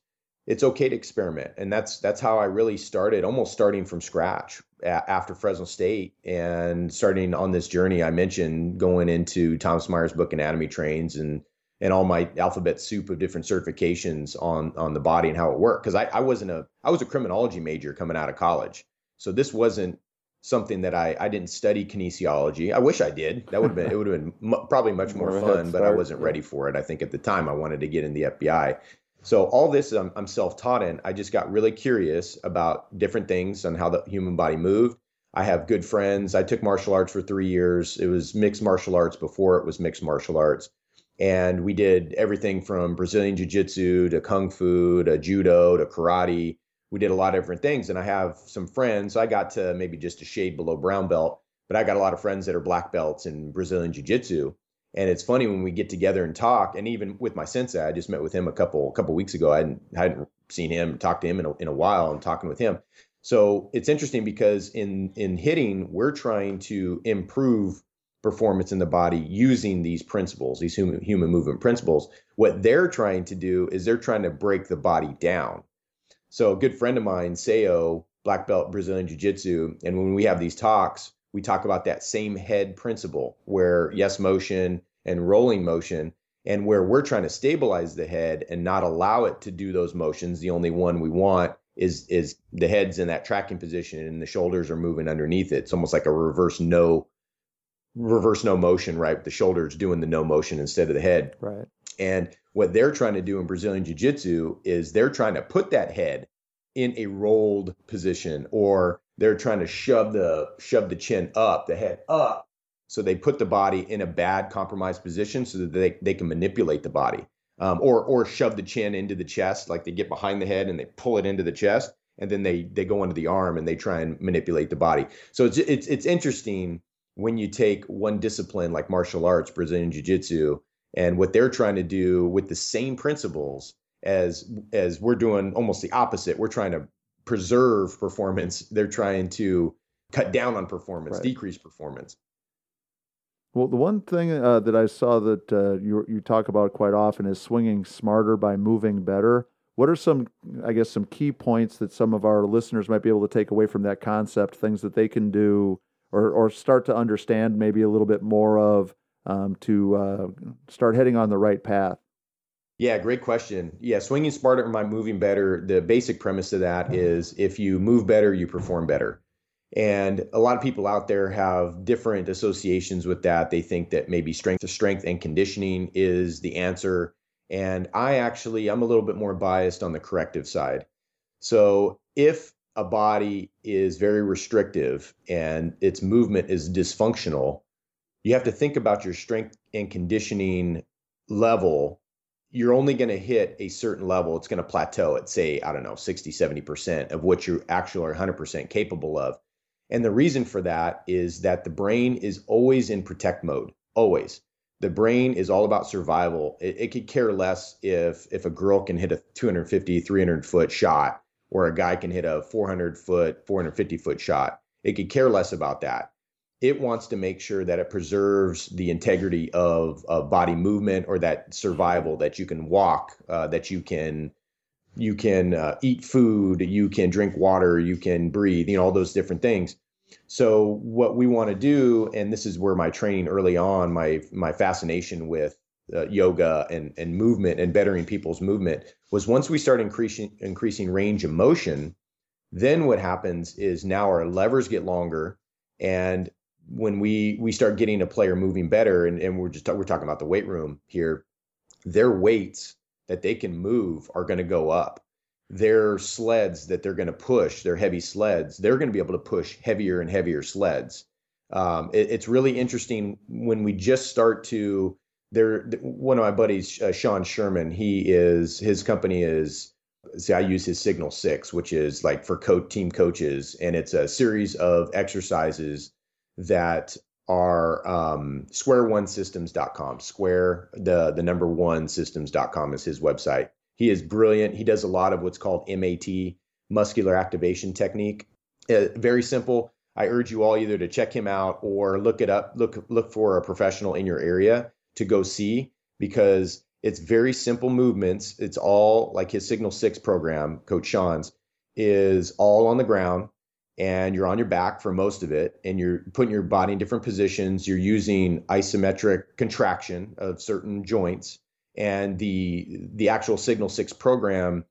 it's okay to experiment and that's that's how i really started almost starting from scratch after fresno state and starting on this journey i mentioned going into thomas myers book anatomy trains and and all my alphabet soup of different certifications on on the body and how it worked because I, I wasn't a i was a criminology major coming out of college so this wasn't something that I, I didn't study kinesiology. I wish I did. That would have been it would have been m- probably much more, more fun, but I wasn't ready for it. I think at the time I wanted to get in the FBI. So all this I'm, I'm self-taught in. I just got really curious about different things and how the human body moved. I have good friends. I took martial arts for 3 years. It was mixed martial arts before it was mixed martial arts. And we did everything from Brazilian jiu-jitsu to kung fu to judo to karate we did a lot of different things. And I have some friends. I got to maybe just a shade below brown belt, but I got a lot of friends that are black belts in Brazilian Jiu Jitsu. And it's funny when we get together and talk, and even with my sensei, I just met with him a couple couple weeks ago. I hadn't, hadn't seen him, talked to him in a, in a while, and talking with him. So it's interesting because in in hitting, we're trying to improve performance in the body using these principles, these human human movement principles. What they're trying to do is they're trying to break the body down. So a good friend of mine, Sayo, black belt Brazilian Jiu Jitsu, and when we have these talks, we talk about that same head principle where yes motion and rolling motion and where we're trying to stabilize the head and not allow it to do those motions. The only one we want is is the head's in that tracking position and the shoulders are moving underneath it. It's almost like a reverse no reverse no motion right? The shoulders doing the no motion instead of the head.
Right.
And what they're trying to do in Brazilian Jiu Jitsu is they're trying to put that head in a rolled position or they're trying to shove the shove the chin up, the head up. So they put the body in a bad compromised position so that they, they can manipulate the body. Um, or or shove the chin into the chest, like they get behind the head and they pull it into the chest, and then they they go into the arm and they try and manipulate the body. So it's it's it's interesting when you take one discipline like martial arts, Brazilian Jiu Jitsu, and what they're trying to do with the same principles as as we're doing almost the opposite we're trying to preserve performance they're trying to cut down on performance right. decrease performance
well the one thing uh, that i saw that uh, you you talk about quite often is swinging smarter by moving better what are some i guess some key points that some of our listeners might be able to take away from that concept things that they can do or or start to understand maybe a little bit more of um, to uh, start heading on the right path?
Yeah, great question. Yeah, swinging smarter by moving better. The basic premise of that mm-hmm. is if you move better, you perform better. And a lot of people out there have different associations with that. They think that maybe strength to strength and conditioning is the answer. And I actually, I'm a little bit more biased on the corrective side. So if a body is very restrictive and its movement is dysfunctional, you have to think about your strength and conditioning level you're only going to hit a certain level it's going to plateau at say i don't know 60 70% of what you actually are 100% capable of. And the reason for that is that the brain is always in protect mode always. The brain is all about survival. It, it could care less if if a girl can hit a 250 300 foot shot or a guy can hit a 400 foot 450 foot shot. It could care less about that it wants to make sure that it preserves the integrity of, of body movement or that survival that you can walk uh, that you can you can uh, eat food you can drink water you can breathe you know all those different things. So what we want to do and this is where my training early on my my fascination with uh, yoga and and movement and bettering people's movement was once we start increasing increasing range of motion then what happens is now our levers get longer and when we we start getting a player moving better, and, and we're just we're talking about the weight room here, their weights that they can move are going to go up. Their sleds that they're going to push, their heavy sleds, they're going to be able to push heavier and heavier sleds. Um, it, it's really interesting when we just start to. There, one of my buddies, uh, Sean Sherman, he is his company is see i use his signal six which is like for co- team coaches and it's a series of exercises that are um, square1systems.com. Square, the, the number one systems.com is his website. He is brilliant. He does a lot of what's called MAT, muscular activation technique. Uh, very simple. I urge you all either to check him out or look it up, look look for a professional in your area to go see because it's very simple movements. It's all like his Signal 6 program, Coach Sean's, is all on the ground and you're on your back for most of it and you're putting your body in different positions you're using isometric contraction of certain joints and the the actual signal 6 program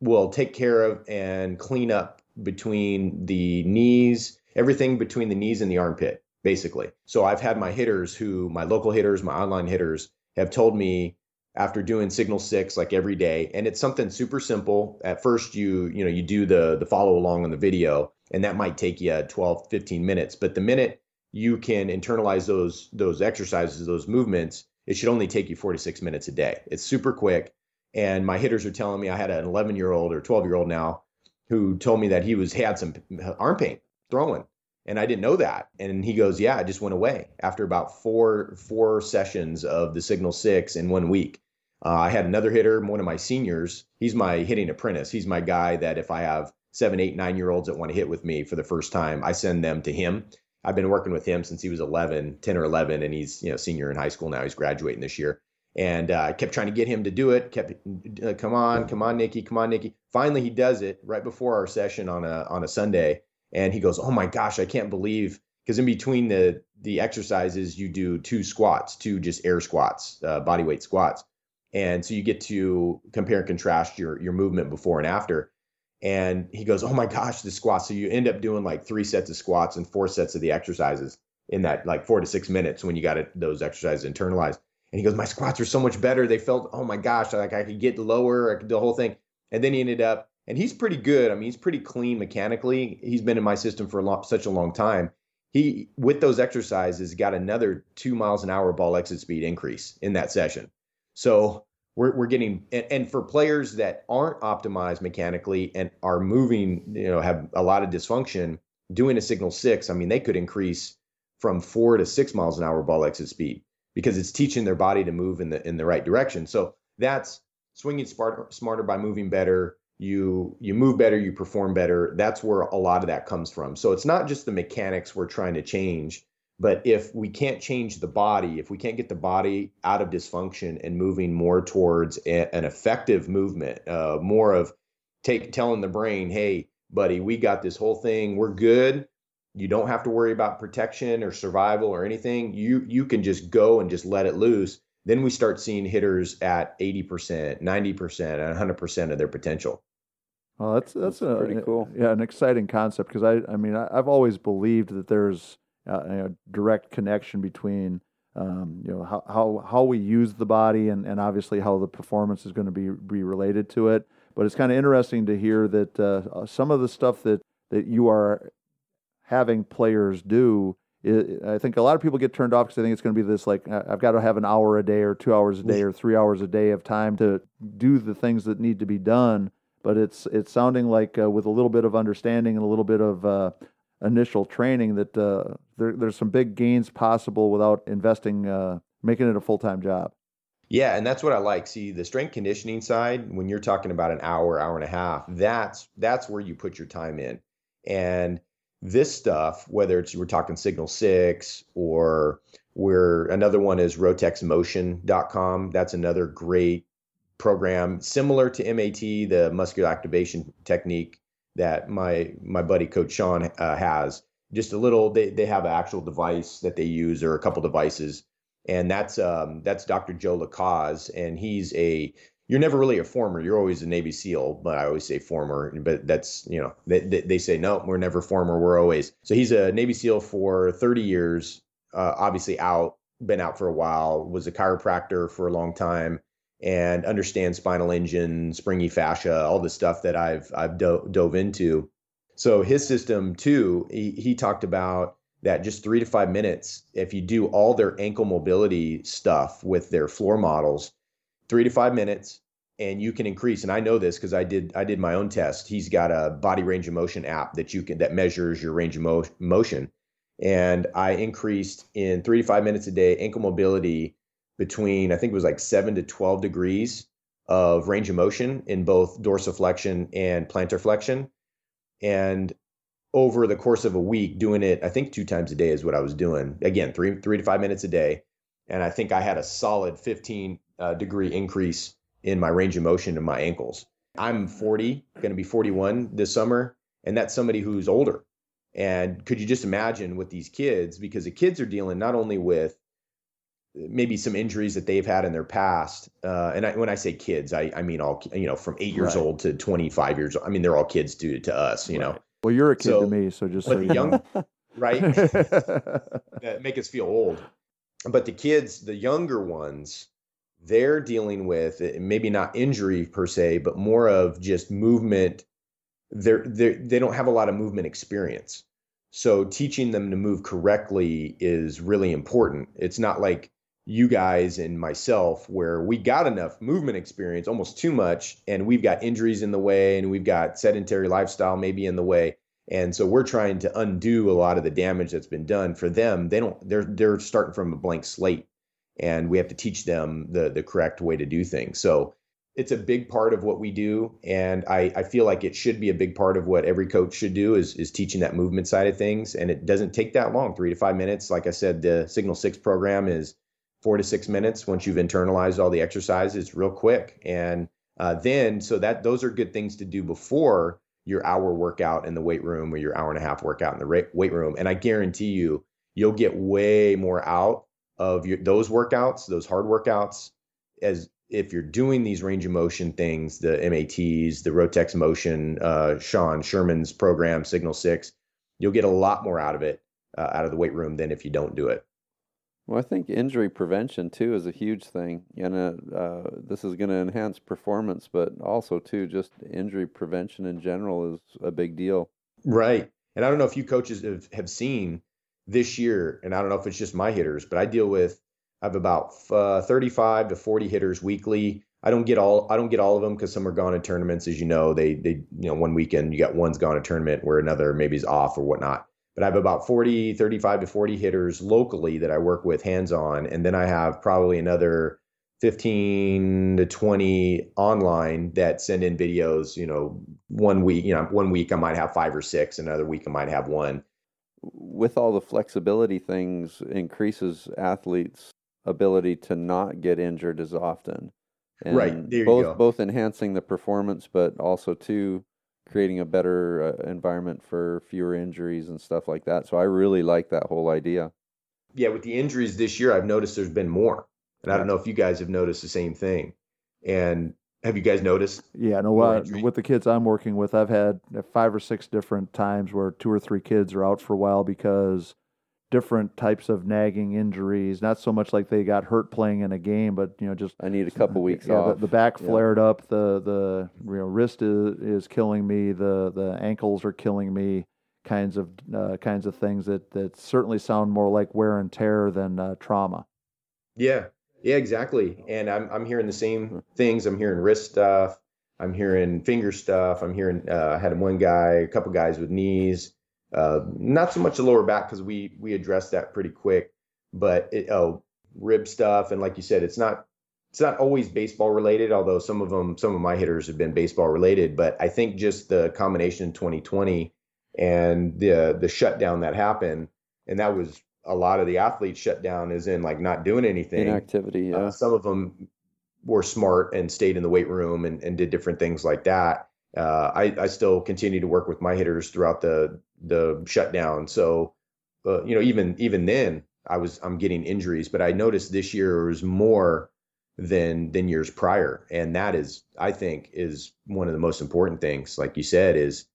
will take care of and clean up between the knees everything between the knees and the armpit basically. So i've had my hitters who my local hitters my online hitters have told me after doing signal 6 like every day and it's something super simple. At first you you know you do the the follow along on the video and that might take you 12 15 minutes. But the minute you can internalize those those exercises those movements it should only take you 46 minutes a day. It's super quick. And my hitters are telling me i had an 11 year old or 12 year old now who told me that he was had some arm pain throwing. And i didn't know that. And he goes yeah it just went away after about four four sessions of the signal six in one week. Uh, i had another hitter one of my seniors. He's my hitting apprentice. He's my guy that if i have seven, eight, nine year olds that want to hit with me for the first time, I send them to him. I've been working with him since he was 11, 10 or 11, and he's you know senior in high school now. He's graduating this year, and uh, I kept trying to get him to do it. Kept, uh, come on, come on, Nikki, come on, Nikki. Finally, he does it right before our session on a on a Sunday, and he goes, "Oh my gosh, I can't believe." Because in between the the exercises, you do two squats, two just air squats, uh, body weight squats, and so you get to compare and contrast your your movement before and after and he goes, "Oh my gosh, the squats!" So you end up doing like three sets of squats and four sets of the exercises in that like four to six minutes when you got it, those exercises internalized. And he goes, "My squats are so much better. They felt, oh my gosh, like I could get lower, could, the whole thing." And then he ended up, and he's pretty good. I mean, he's pretty clean mechanically. He's been in my system for a such a long time. He, with those exercises, got another two miles an hour ball exit speed increase in that session. So we're, we're getting and, and, for players that aren't optimized mechanically and are moving you know have a lot of dysfunction doing a signal six i mean they could increase from four to six miles an hour ball exit speed because it's teaching their body to move in the in the right direction. So that's swinging smart, smarter by moving better. You you move better you perform better. That's where a lot of that comes from. So it's not just the mechanics we're trying to change but if we can't change the body, if we can't get the body out of dysfunction and moving more towards a, an effective movement, uh, more of take telling the brain, "Hey, buddy, we got this whole thing. We're good. You don't have to worry about protection or survival or anything. You you can just go and just let it loose." Then we start seeing hitters at 80%, 90%, and 100% of their potential.
Well, that's that's,
that's a, pretty cool.
Yeah, an exciting concept because I I mean I, I've always believed that there's uh, direct connection between um, you know how, how how we use the body and, and obviously how the performance is going to be be related to it. But it's kind of interesting to hear that uh, uh, some of the stuff that that you are having players do. I think a lot of people get turned off because they think it's going to be this like I've got to have an hour a day or two hours a day or three hours a day of time to do the things that need to be done. But it's it's sounding like uh, with a little bit of understanding and a little bit of uh, initial training that uh, there, there's some big gains possible without investing, uh, making it a full time job.
Yeah, and that's what I like. See, the strength conditioning side, when you're talking about an hour, hour and a half, that's that's where you put your time in. And this stuff, whether it's we're talking Signal Six or where another one is rotexmotion.com. That's another great program similar to MAT, the muscular activation technique that my my buddy Coach Sean uh, has. Just a little. They they have an actual device that they use, or a couple devices, and that's um that's Dr. Joe Lacaze, and he's a you're never really a former. You're always a Navy SEAL, but I always say former. But that's you know they they say no, we're never former. We're always. So he's a Navy SEAL for 30 years. Uh, obviously out, been out for a while. Was a chiropractor for a long time and understand spinal engine, springy fascia, all the stuff that I've I've do- dove into. So his system too, he, he talked about that just three to five minutes. If you do all their ankle mobility stuff with their floor models, three to five minutes, and you can increase. And I know this because I did I did my own test. He's got a body range of motion app that you can that measures your range of mo- motion, and I increased in three to five minutes a day ankle mobility between I think it was like seven to twelve degrees of range of motion in both dorsiflexion and plantar flexion, and over the course of a week, doing it I think two times a day is what I was doing. Again, three three to five minutes a day, and I think I had a solid fifteen uh, degree increase in my range of motion in my ankles. I'm 40, going to be 41 this summer, and that's somebody who's older. And could you just imagine with these kids, because the kids are dealing not only with maybe some injuries that they've had in their past, uh, and I, when I say kids, I, I mean all you know from eight years right. old to 25 years old. I mean they're all kids to to us, you right. know.
Well, you're a kid so, to me, so just so you
young,
know. [LAUGHS]
right? [LAUGHS] make us feel old. But the kids, the younger ones, they're dealing with maybe not injury per se, but more of just movement. They're, they're they don't have a lot of movement experience. So teaching them to move correctly is really important. It's not like you guys and myself where we got enough movement experience, almost too much, and we've got injuries in the way and we've got sedentary lifestyle maybe in the way. And so we're trying to undo a lot of the damage that's been done for them. They don't they're they're starting from a blank slate and we have to teach them the the correct way to do things. So it's a big part of what we do, and I, I feel like it should be a big part of what every coach should do is is teaching that movement side of things. And it doesn't take that long, three to five minutes. Like I said, the Signal Six program is four to six minutes once you've internalized all the exercises. It's real quick, and uh, then so that those are good things to do before your hour workout in the weight room or your hour and a half workout in the weight room. And I guarantee you, you'll get way more out of your, those workouts, those hard workouts, as if you're doing these range of motion things, the MATs, the Rotex Motion, uh, Sean Sherman's program, Signal Six, you'll get a lot more out of it uh, out of the weight room than if you don't do it.
Well, I think injury prevention too is a huge thing, and uh, uh this is going to enhance performance, but also too just injury prevention in general is a big deal.
Right, and I don't know if you coaches have, have seen this year, and I don't know if it's just my hitters, but I deal with I have about uh, 35 to 40 hitters weekly. I don't get all I don't get all of them because some are gone in tournaments, as you know. They they you know one weekend you got one's gone a tournament where another maybe is off or whatnot. But I have about 40, 35 to 40 hitters locally that I work with hands on, and then I have probably another 15 to 20 online that send in videos. You know, one week you know one week I might have five or six, another week I might have one.
With all the flexibility things increases athletes ability to not get injured as often.
And right there
both both enhancing the performance but also too creating a better uh, environment for fewer injuries and stuff like that so i really like that whole idea
yeah with the injuries this year i've noticed there's been more and i don't know if you guys have noticed the same thing and have you guys noticed?
Yeah, no. Uh, with the kids I'm working with, I've had five or six different times where two or three kids are out for a while because different types of nagging injuries. Not so much like they got hurt playing in a game, but you know, just
I need a couple weeks
yeah,
off.
The, the back flared yeah. up. The the you know, wrist is, is killing me. The the ankles are killing me. Kinds of uh, kinds of things that that certainly sound more like wear and tear than uh, trauma.
Yeah, yeah, exactly. And I'm I'm hearing the same things. I'm hearing wrist stuff. I'm hearing finger stuff. I'm hearing uh, I had one guy, a couple guys with knees. Uh, not so much the lower back because we we addressed that pretty quick, but it, oh rib stuff and like you said, it's not it's not always baseball related. Although some of them, some of my hitters have been baseball related. But I think just the combination in 2020 and the the shutdown that happened, and that was a lot of the athletes shut down is in like not doing anything.
Inactivity, uh, yeah.
Uh, some of them were smart and stayed in the weight room and, and did different things like that. Uh, I, I still continue to work with my hitters throughout the the shutdown. So, uh, you know, even even then, I was I'm getting injuries, but I noticed this year was more than than years prior, and that is I think is one of the most important things. Like you said, is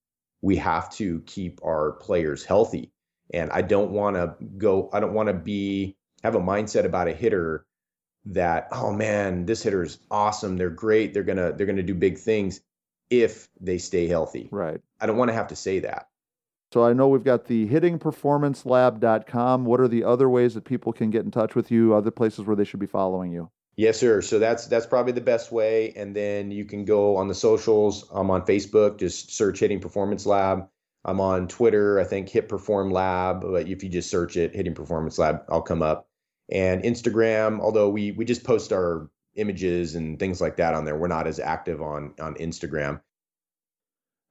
we have to keep our players healthy and I don't want to go, I don't want to be, have a mindset about a hitter that, oh man, this hitter is awesome. They're great. They're to, they're to do big things if they stay healthy.
Right.
I don't want to have to say that.
So I know we've got the hittingperformancelab.com. What are the other ways that people can get in touch with you? Other places where they should be following you?
Yes, sir. So that's that's probably the best way. And then you can go on the socials. I'm on Facebook. Just search Hitting Performance Lab. I'm on Twitter, I think Hit Perform Lab. But if you just search it, Hitting Performance Lab, I'll come up. And Instagram, although we we just post our images and things like that on there, we're not as active on on Instagram.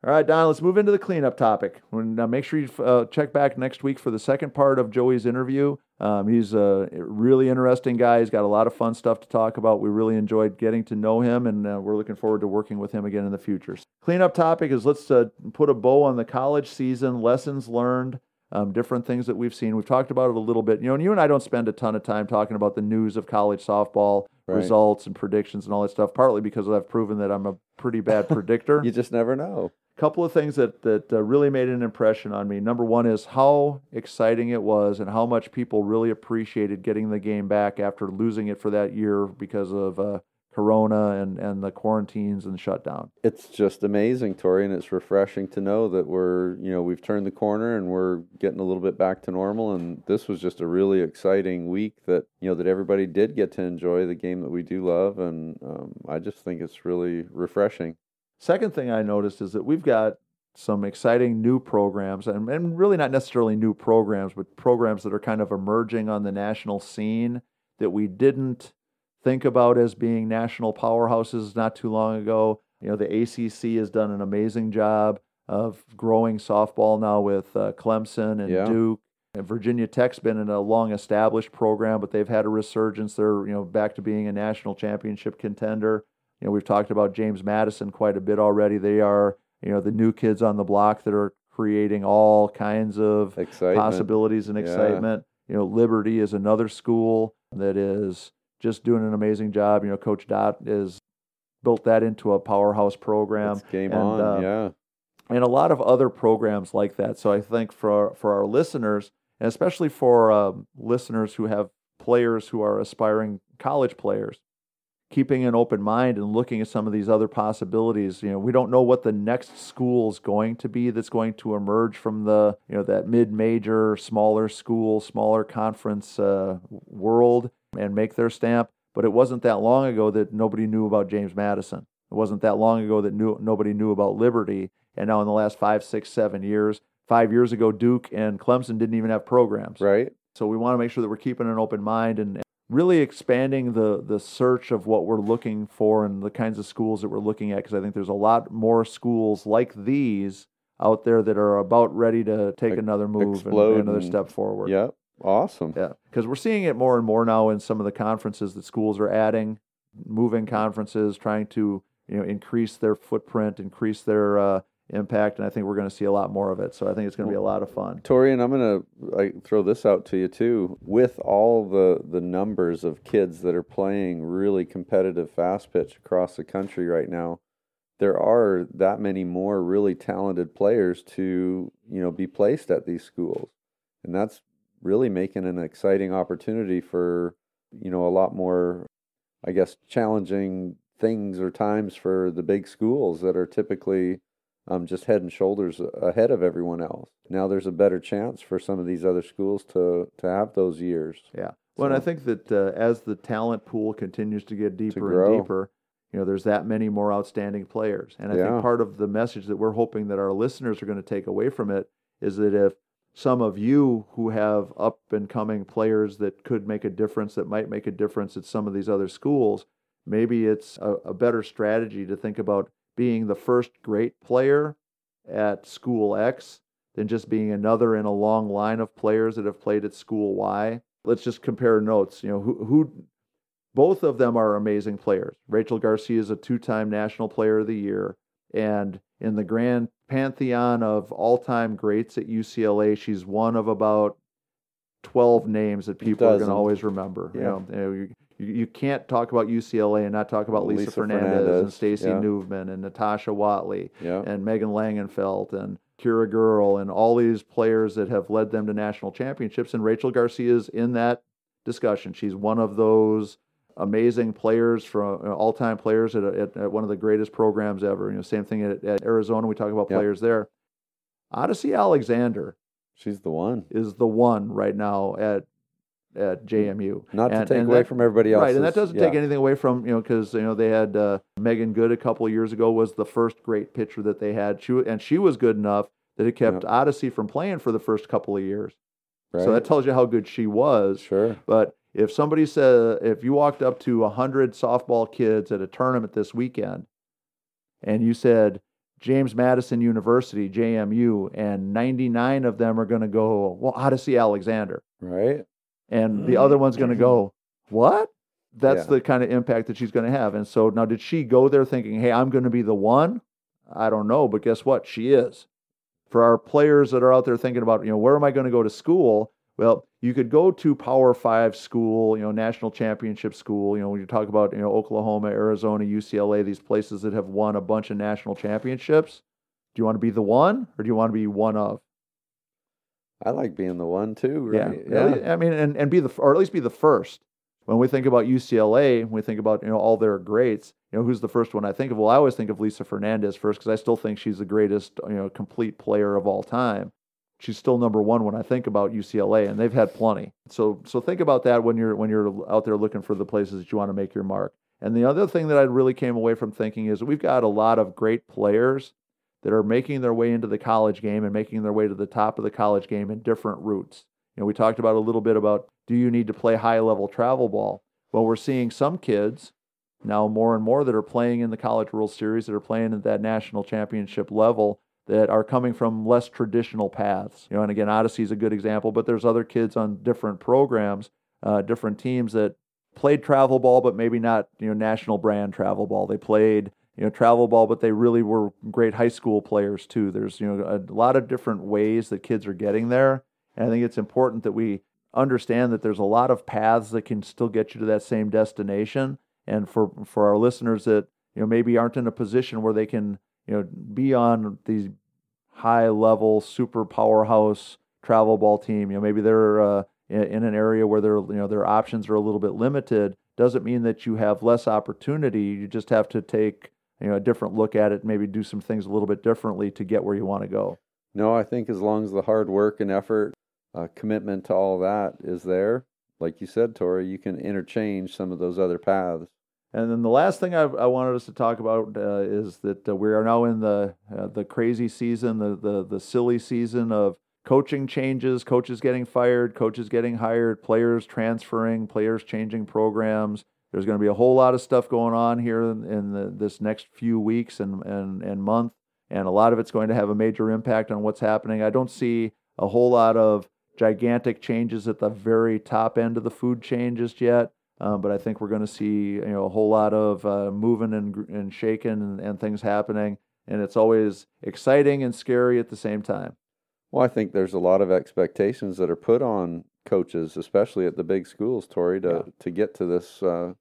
All right, Don, let's move into the cleanup topic. Now, make sure you uh, check back next week for the second part of Joey's interview. Um, he's a really interesting guy. He's got a lot of fun stuff to talk about. We really enjoyed getting to know him, and uh, we're looking forward to working with him again in the future. Cleanup topic is let's uh, put a bow on the college season, lessons learned, um, different things that we've seen. We've talked about it a little bit. You know, and you and I don't spend a ton of time talking about the news of college softball right. results and predictions and all that stuff, partly because I've proven that I'm a pretty bad [LAUGHS] predictor.
you just never know A
couple of things that that uh, really made an impression on me. Number one is how exciting it was, and how much people really appreciated getting the game back after losing it for that year because of uh, Corona and and the quarantines and shutdown.
It's just amazing, Tori, and it's refreshing to know that we're you know we've turned the corner and we're getting a little bit back to normal. And this was just a really exciting week that you know that everybody did get to enjoy the game that we do love, and um, I just think it's really refreshing.
Second thing I noticed is that we've got some exciting new programs, and, and really not necessarily new programs, but programs that are kind of emerging on the national scene that we didn't think about as being national powerhouses not too long ago. You know, the ACC has done an amazing job of growing softball now with uh, Clemson and yeah. Duke. And Virginia Tech's been in a long established program, but they've had a resurgence. They're, you know, back to being a national championship contender. You know, we've talked about James Madison quite a bit already. They are, you know, the new kids on the block that are creating all kinds of excitement. possibilities and excitement. Yeah. You know, Liberty is another school that is just doing an amazing job. You know, Coach Dot is built that into a powerhouse program.
It's game and, on, uh, yeah.
And a lot of other programs like that. So I think for for our listeners, and especially for um, listeners who have players who are aspiring college players, keeping an open mind and looking at some of these other possibilities. You know, we don't know what the next school is going to be that's going to emerge from the, you know, that mid-major, smaller school, smaller conference uh, world and make their stamp. But it wasn't that long ago that nobody knew about James Madison. It wasn't that long ago that knew, nobody knew about Liberty. And now in the last five, six, seven years, five years ago, Duke and Clemson didn't even have programs.
Right.
So we want to make sure that we're keeping an open mind and, really expanding the the search of what we're looking for and the kinds of schools that we're looking at because I think there's a lot more schools like these out there that are about ready to take another move and, and another step forward.
Yep. Awesome.
Yeah. Because we're seeing it more and more now in some of the conferences that schools are adding, moving conferences, trying to, you know, increase their footprint, increase their uh, impact, and I think we're going to see a lot more of it. So I think it's going to be a lot of fun.
Tori, and I'm going to throw this out to you too. With all the the numbers of kids that are playing really competitive fast pitch across the country right now, there are that many more really talented players to you know be placed at these schools, and that's really making an exciting opportunity for you know a lot more, I guess, challenging things or times for the big schools that are typically um, just head and shoulders ahead of everyone else. Now there's a better chance for some of these other schools to to have those years.
Yeah. Well, so, and I think that uh, as the talent pool continues to get deeper to and deeper, you know, there's that many more outstanding players. And I yeah. think part of the message that we're hoping that our listeners are going to take away from it is that if some of you who have up and coming players that could make a difference, that might make a difference at some of these other schools, maybe it's a, a better strategy to think about being the first great player at school X than just being another in a long line of players that have played at school Y. Let's just compare notes. You know, who, who both of them are amazing players. Rachel Garcia is a two-time National Player of the Year, and in the grand pantheon of all-time greats at UCLA, she's one of about 12 names that people are going to always remember. Yeah. You know, you, you, you can't talk about UCLA and not talk about Lisa, Lisa Fernandez, Fernandez, and Stacy yeah. Nuveman and Natasha Watley yeah. and Megan Langenfeld and Keira Goerl and all these players that have led them to national championships. And Rachel Garcia is in that discussion. She's one of those amazing players from uh, all-time players at, at, at, one of the greatest programs ever. You know, same thing at, at Arizona. We talk about yep. players there. Odicci Alexander.
She's the one.
Is the one right now at at JMU.
Not and, to take away that, from everybody else.
Right, and that doesn't yeah. take anything away from, you know, because, you know, they had uh, Megan Good a couple years ago was the first great pitcher that they had. She, and she was good enough that it kept
Yeah.
Odyssey from playing for the first couple of years.
Right.
So that tells you how good she was.
sure.
But if somebody said, if you walked up to 100 softball kids at a tournament this weekend and you said, James Madison University, JMU, and 99 of them are going to go, well, Odicci Alexander.
Right.
And the other one's going to go, what? That's
Yeah.
the kind of impact that she's going to have. And so now, did she go there thinking, hey, I'm going to be the one? I don't know. But guess what? She is. For our players that are out there thinking about, you know, where am I going to go to school? Well, you could go to Power Five school, you know, national championship school. You know, when you talk about, you know, Oklahoma, Arizona, UCLA, these places that have won a bunch of national championships. Do you want to be the one or do you want to be one of?
I like being the one too.
Yeah,
Right.
yeah. I mean, and, and be the or at least be the first. When we think about UCLA, when we think about you know all their greats. You know, who's the first one I think of? Well, I always think of Lisa Fernandez first because I still think she's the greatest you know complete player of all time. She's still number one when I think about UCLA, and they've had plenty. So so think about that when you're when you're out there looking for the places that you want to make your mark. And the other thing that I really came away from thinking is we've got a lot of great players that are making their way into the college game and making their way to the top of the college game in different routes. You know, we talked about a little bit about do you need to play high level travel ball? Well, we're seeing some kids now more and more that are playing in the College World Series that are playing at that national championship level that are coming from less traditional paths. You know, and again, Odicci is a good example, but there's other kids on different programs, uh, different teams that played travel ball, but maybe not you know national brand travel ball. They played you know travel ball, but they really were great high school players too. There's you know a lot of different ways that kids are getting there, and I think it's important that we understand that there's a lot of paths that can still get you to that same destination. And for for our listeners that you know maybe aren't in a position where they can you know be on these high level super powerhouse travel ball team, you know maybe they're uh, in, an area where their you know their options are a little bit limited. Doesn't mean that you have less opportunity. You just have to take you know a different look at it, maybe do some things a little bit differently to get where you want to go.
No, I think as long as the hard work and effort, uh, commitment to all that is there, like you said, Tori, you can interchange some of those other paths.
And then the last thing I, I wanted us to talk about uh, is that uh, we are now in the uh, the crazy season, the, the the silly season of coaching changes, coaches getting fired, coaches getting hired, players transferring, players changing programs. There's going to be a whole lot of stuff going on here in, in the, this next few weeks and, and and month, and a lot of it's going to have a major impact on what's happening. I don't see a whole lot of gigantic changes at the very top end of the food chain just yet. Um, but I think we're going to see you know a whole lot of uh, moving and and shaking and, and things happening, and it's always exciting and scary at the same time.
Well, I think there's a lot of expectations that are put on coaches, especially at the big schools, Tori, to
Yeah.
to get to this uh,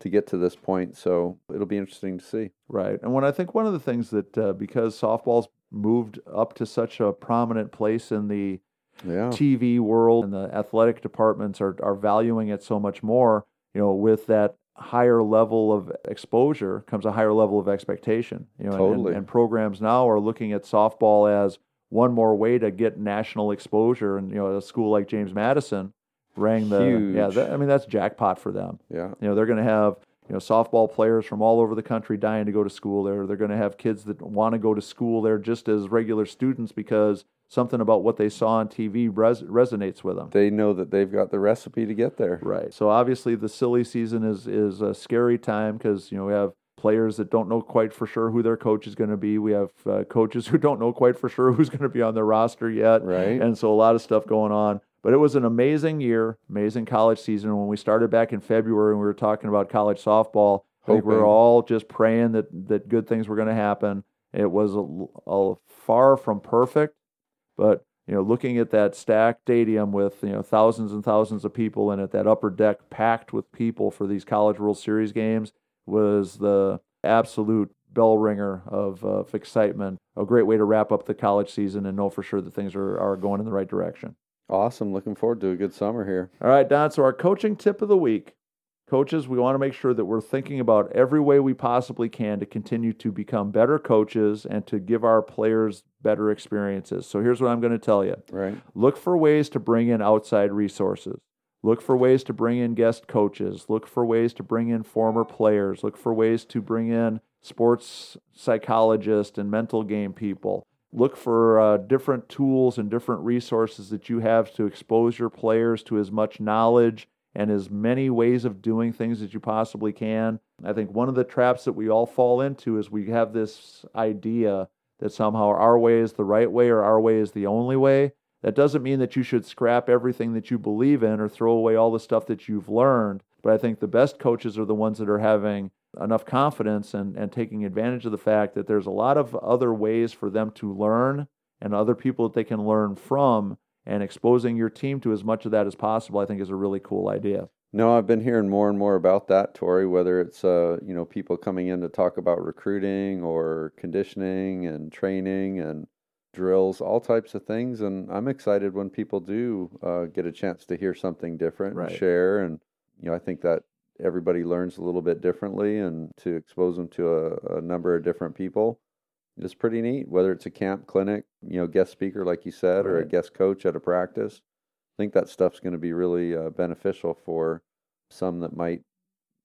to get to this point. So it'll be interesting to see.
Right, and when I think one of the things that uh, because softball's moved up to such a prominent place in the
Yeah,
TV world and the athletic departments are are valuing it so much more. You know, with that higher level of exposure comes a higher level of expectation. You know, and- and, and programs now are looking at softball as one more way to get national exposure. And you know, a school like James Madison rang the yeah. That, I mean, that's jackpot for them.
yeah,
You know, they're going to have you know softball players from all over the country dying to go to school there. They're going to have kids that want to go to school there just as regular students because something about what they saw on TV res- resonates with them.
they know that they've got the recipe to get there.
Right. So obviously the silly season is is a scary time because you know we have players that don't know quite for sure who their coach is going to be. We have uh, coaches [LAUGHS] who don't know quite for sure who's going to be on their roster yet.
Right.
And so a lot of stuff going on. But it was an amazing year, amazing college season. When we started back in February and we were talking about college softball, I think we were all just praying that that good things were going to happen. It was a, a far from perfect, but you know, looking at that stacked stadium with you know thousands and thousands of people in it, that upper deck packed with people for these College World Series games was the absolute bell ringer of, of excitement. A great way to wrap up the college season and know for sure that things are, are going in the right direction.
Awesome. Looking forward to a good summer here.
All right, Don. So our coaching tip of the week. Coaches, we want to make sure that we're thinking about every way we possibly can to continue to become better coaches and to give our players better experiences. So here's what I'm going to tell you.
Right.
Look for ways to bring in outside resources. Look for ways to bring in guest coaches. Look for ways to bring in former players. Look for ways to bring in sports psychologists and mental game people. Look for uh, different tools and different resources that you have to expose your players to as much knowledge and as many ways of doing things as you possibly can. I think one of the traps that we all fall into is we have this idea that somehow our way is the right way or our way is the only way. That doesn't mean that you should scrap everything that you believe in or throw away all the stuff that you've learned. But I think the best coaches are the ones that are having enough confidence and, and taking advantage of the fact that there's a lot of other ways for them to learn and other people that they can learn from and exposing your team to as much of that as possible, I think is a really cool idea.
No, I've been hearing more and more about that, Tori. Whether it's uh, you know people coming in to talk about recruiting or conditioning and training and drills, all types of things. And I'm excited when people do uh, get a chance to hear something different
Right.
and share. And you know, I think that everybody learns a little bit differently, and to expose them to a, a number of different people is pretty neat. Whether it's a camp, clinic, you know, guest speaker like you said, or a guest coach at a practice. I think that stuff's going to be really uh, beneficial for some that might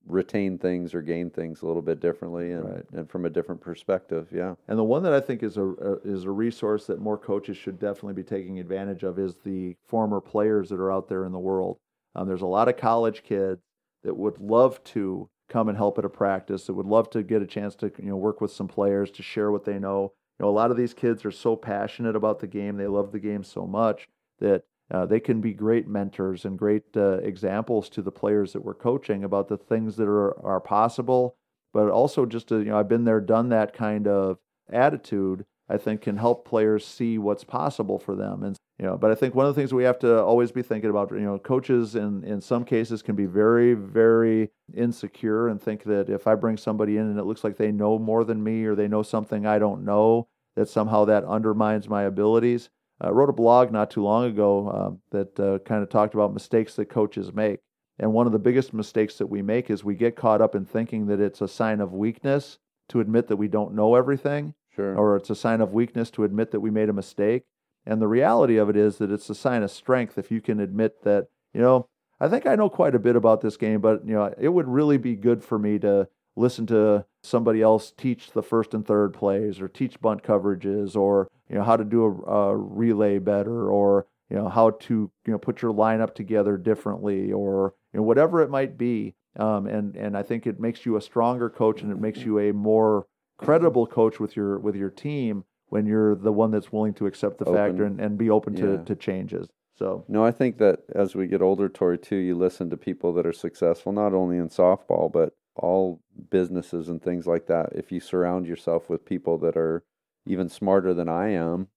retain things or gain things a little bit differently and,
Right.
and from a different perspective. Yeah.
And the one that I think is a, a is a resource that more coaches should definitely be taking advantage of is the former players that are out there in the world. Um, there's a lot of college kids that would love to come and help at a practice. That would love to get a chance to you know work with some players to share what they know. You know, a lot of these kids are so passionate about the game. They love the game so much that uh, they can be great mentors and great uh, examples to the players that we're coaching about the things that are are possible. But also just to you know, I've been there, done that kind of attitude. I think can help players see what's possible for them. And you know, but I think one of the things we have to always be thinking about, you know, coaches in in some cases can be very very insecure and think that if I bring somebody in and it looks like they know more than me or they know something I don't know, that somehow that undermines my abilities. I wrote a blog not too long ago um, that uh, kind of talked about mistakes that coaches make. And one of the biggest mistakes that we make is we get caught up in thinking that it's a sign of weakness to admit that we don't know everything
Sure.
or it's a sign of weakness to admit that we made a mistake. And the reality of it is that it's a sign of strength if you can admit that, you know, I think I know quite a bit about this game, but, you know, it would really be good for me to listen to somebody else teach the first and third plays or teach bunt coverages or, you know, how to do a, a relay better or, you know, how to, you know, put your lineup together differently or, you know, whatever it might be. Um, and, and I think it makes you a stronger coach and it makes you a more credible coach with your with your team when you're the one that's willing to accept the
Open.
factor and, and be open to,
Yeah.
to changes. So
No, I think that as we get older, Tori, too, you listen to people that are successful, not only in softball, but all businesses and things like that. If you surround yourself with people that are even smarter than I am,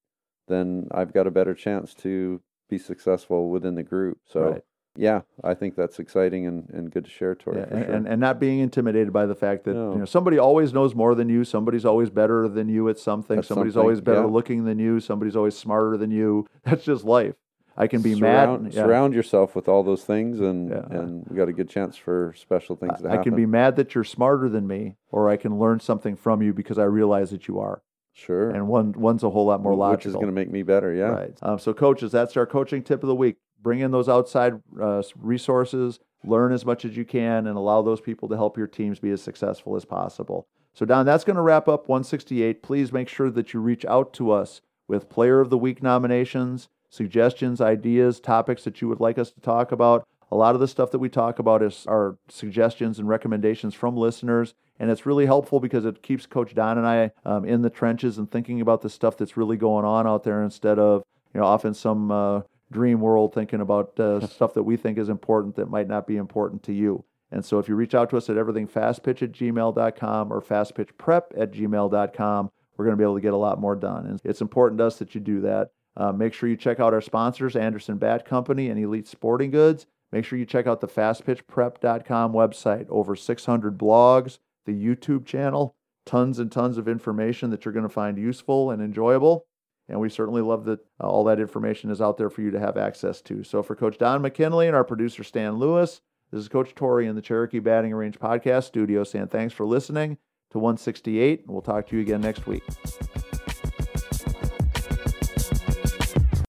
then I've got a better chance to be successful within the group. So,
Right.
Yeah, I think that's exciting and, and good to share, Tori.
yeah, and,
sure.
and and not being intimidated by the fact that
No.
you know somebody always knows more than you, somebody's always better than you at something,
At
somebody's
something,
always better
yeah.
looking than you, somebody's always smarter than you. [LAUGHS] That's just life. I can be
surround,
mad. yeah.
surround yourself with all those things, and
Yeah.
and we got a good chance for special things to happen.
I can be mad that you're smarter than me, or I can learn something from you because I realize that you are.
sure,
And one one's a whole lot more logical.
which is going to make me better. Yeah,
Right. Um, so, coaches, that's our coaching tip of the week. Bring in those outside uh, resources, learn as much as you can, and allow those people to help your teams be as successful as possible. So, Don, that's going to wrap up 168. Please make sure that you reach out to us with Player of the Week nominations, suggestions, ideas, topics that you would like us to talk about. A lot of the stuff that we talk about is our suggestions and recommendations from listeners, and it's really helpful because it keeps Coach Don and I um, in the trenches and thinking about the stuff that's really going on out there instead of you know often some uh, dream world thinking about uh, [LAUGHS] stuff that we think is important that might not be important to you. And so if you reach out to us at everythingfastpitch at gmail.com or fastpitchprep at gmail.com, we're going to be able to get a lot more done. And it's important to us that you do that. Uh, make sure you check out our sponsors, Anderson Bat Company and Elite Sporting Goods. Make sure you check out the fastpitchprep.com website. Over 600 blogs, the YouTube channel, tons and tons of information that you're going to find useful and enjoyable. And we certainly love that uh, all that information is out there for you to have access to. So for Coach Don McKinley and our producer Stan Lewis, this is Coach Tori in the Cherokee Batting Range Podcast Studio saying thanks for listening to 168. And we'll talk to you again next week.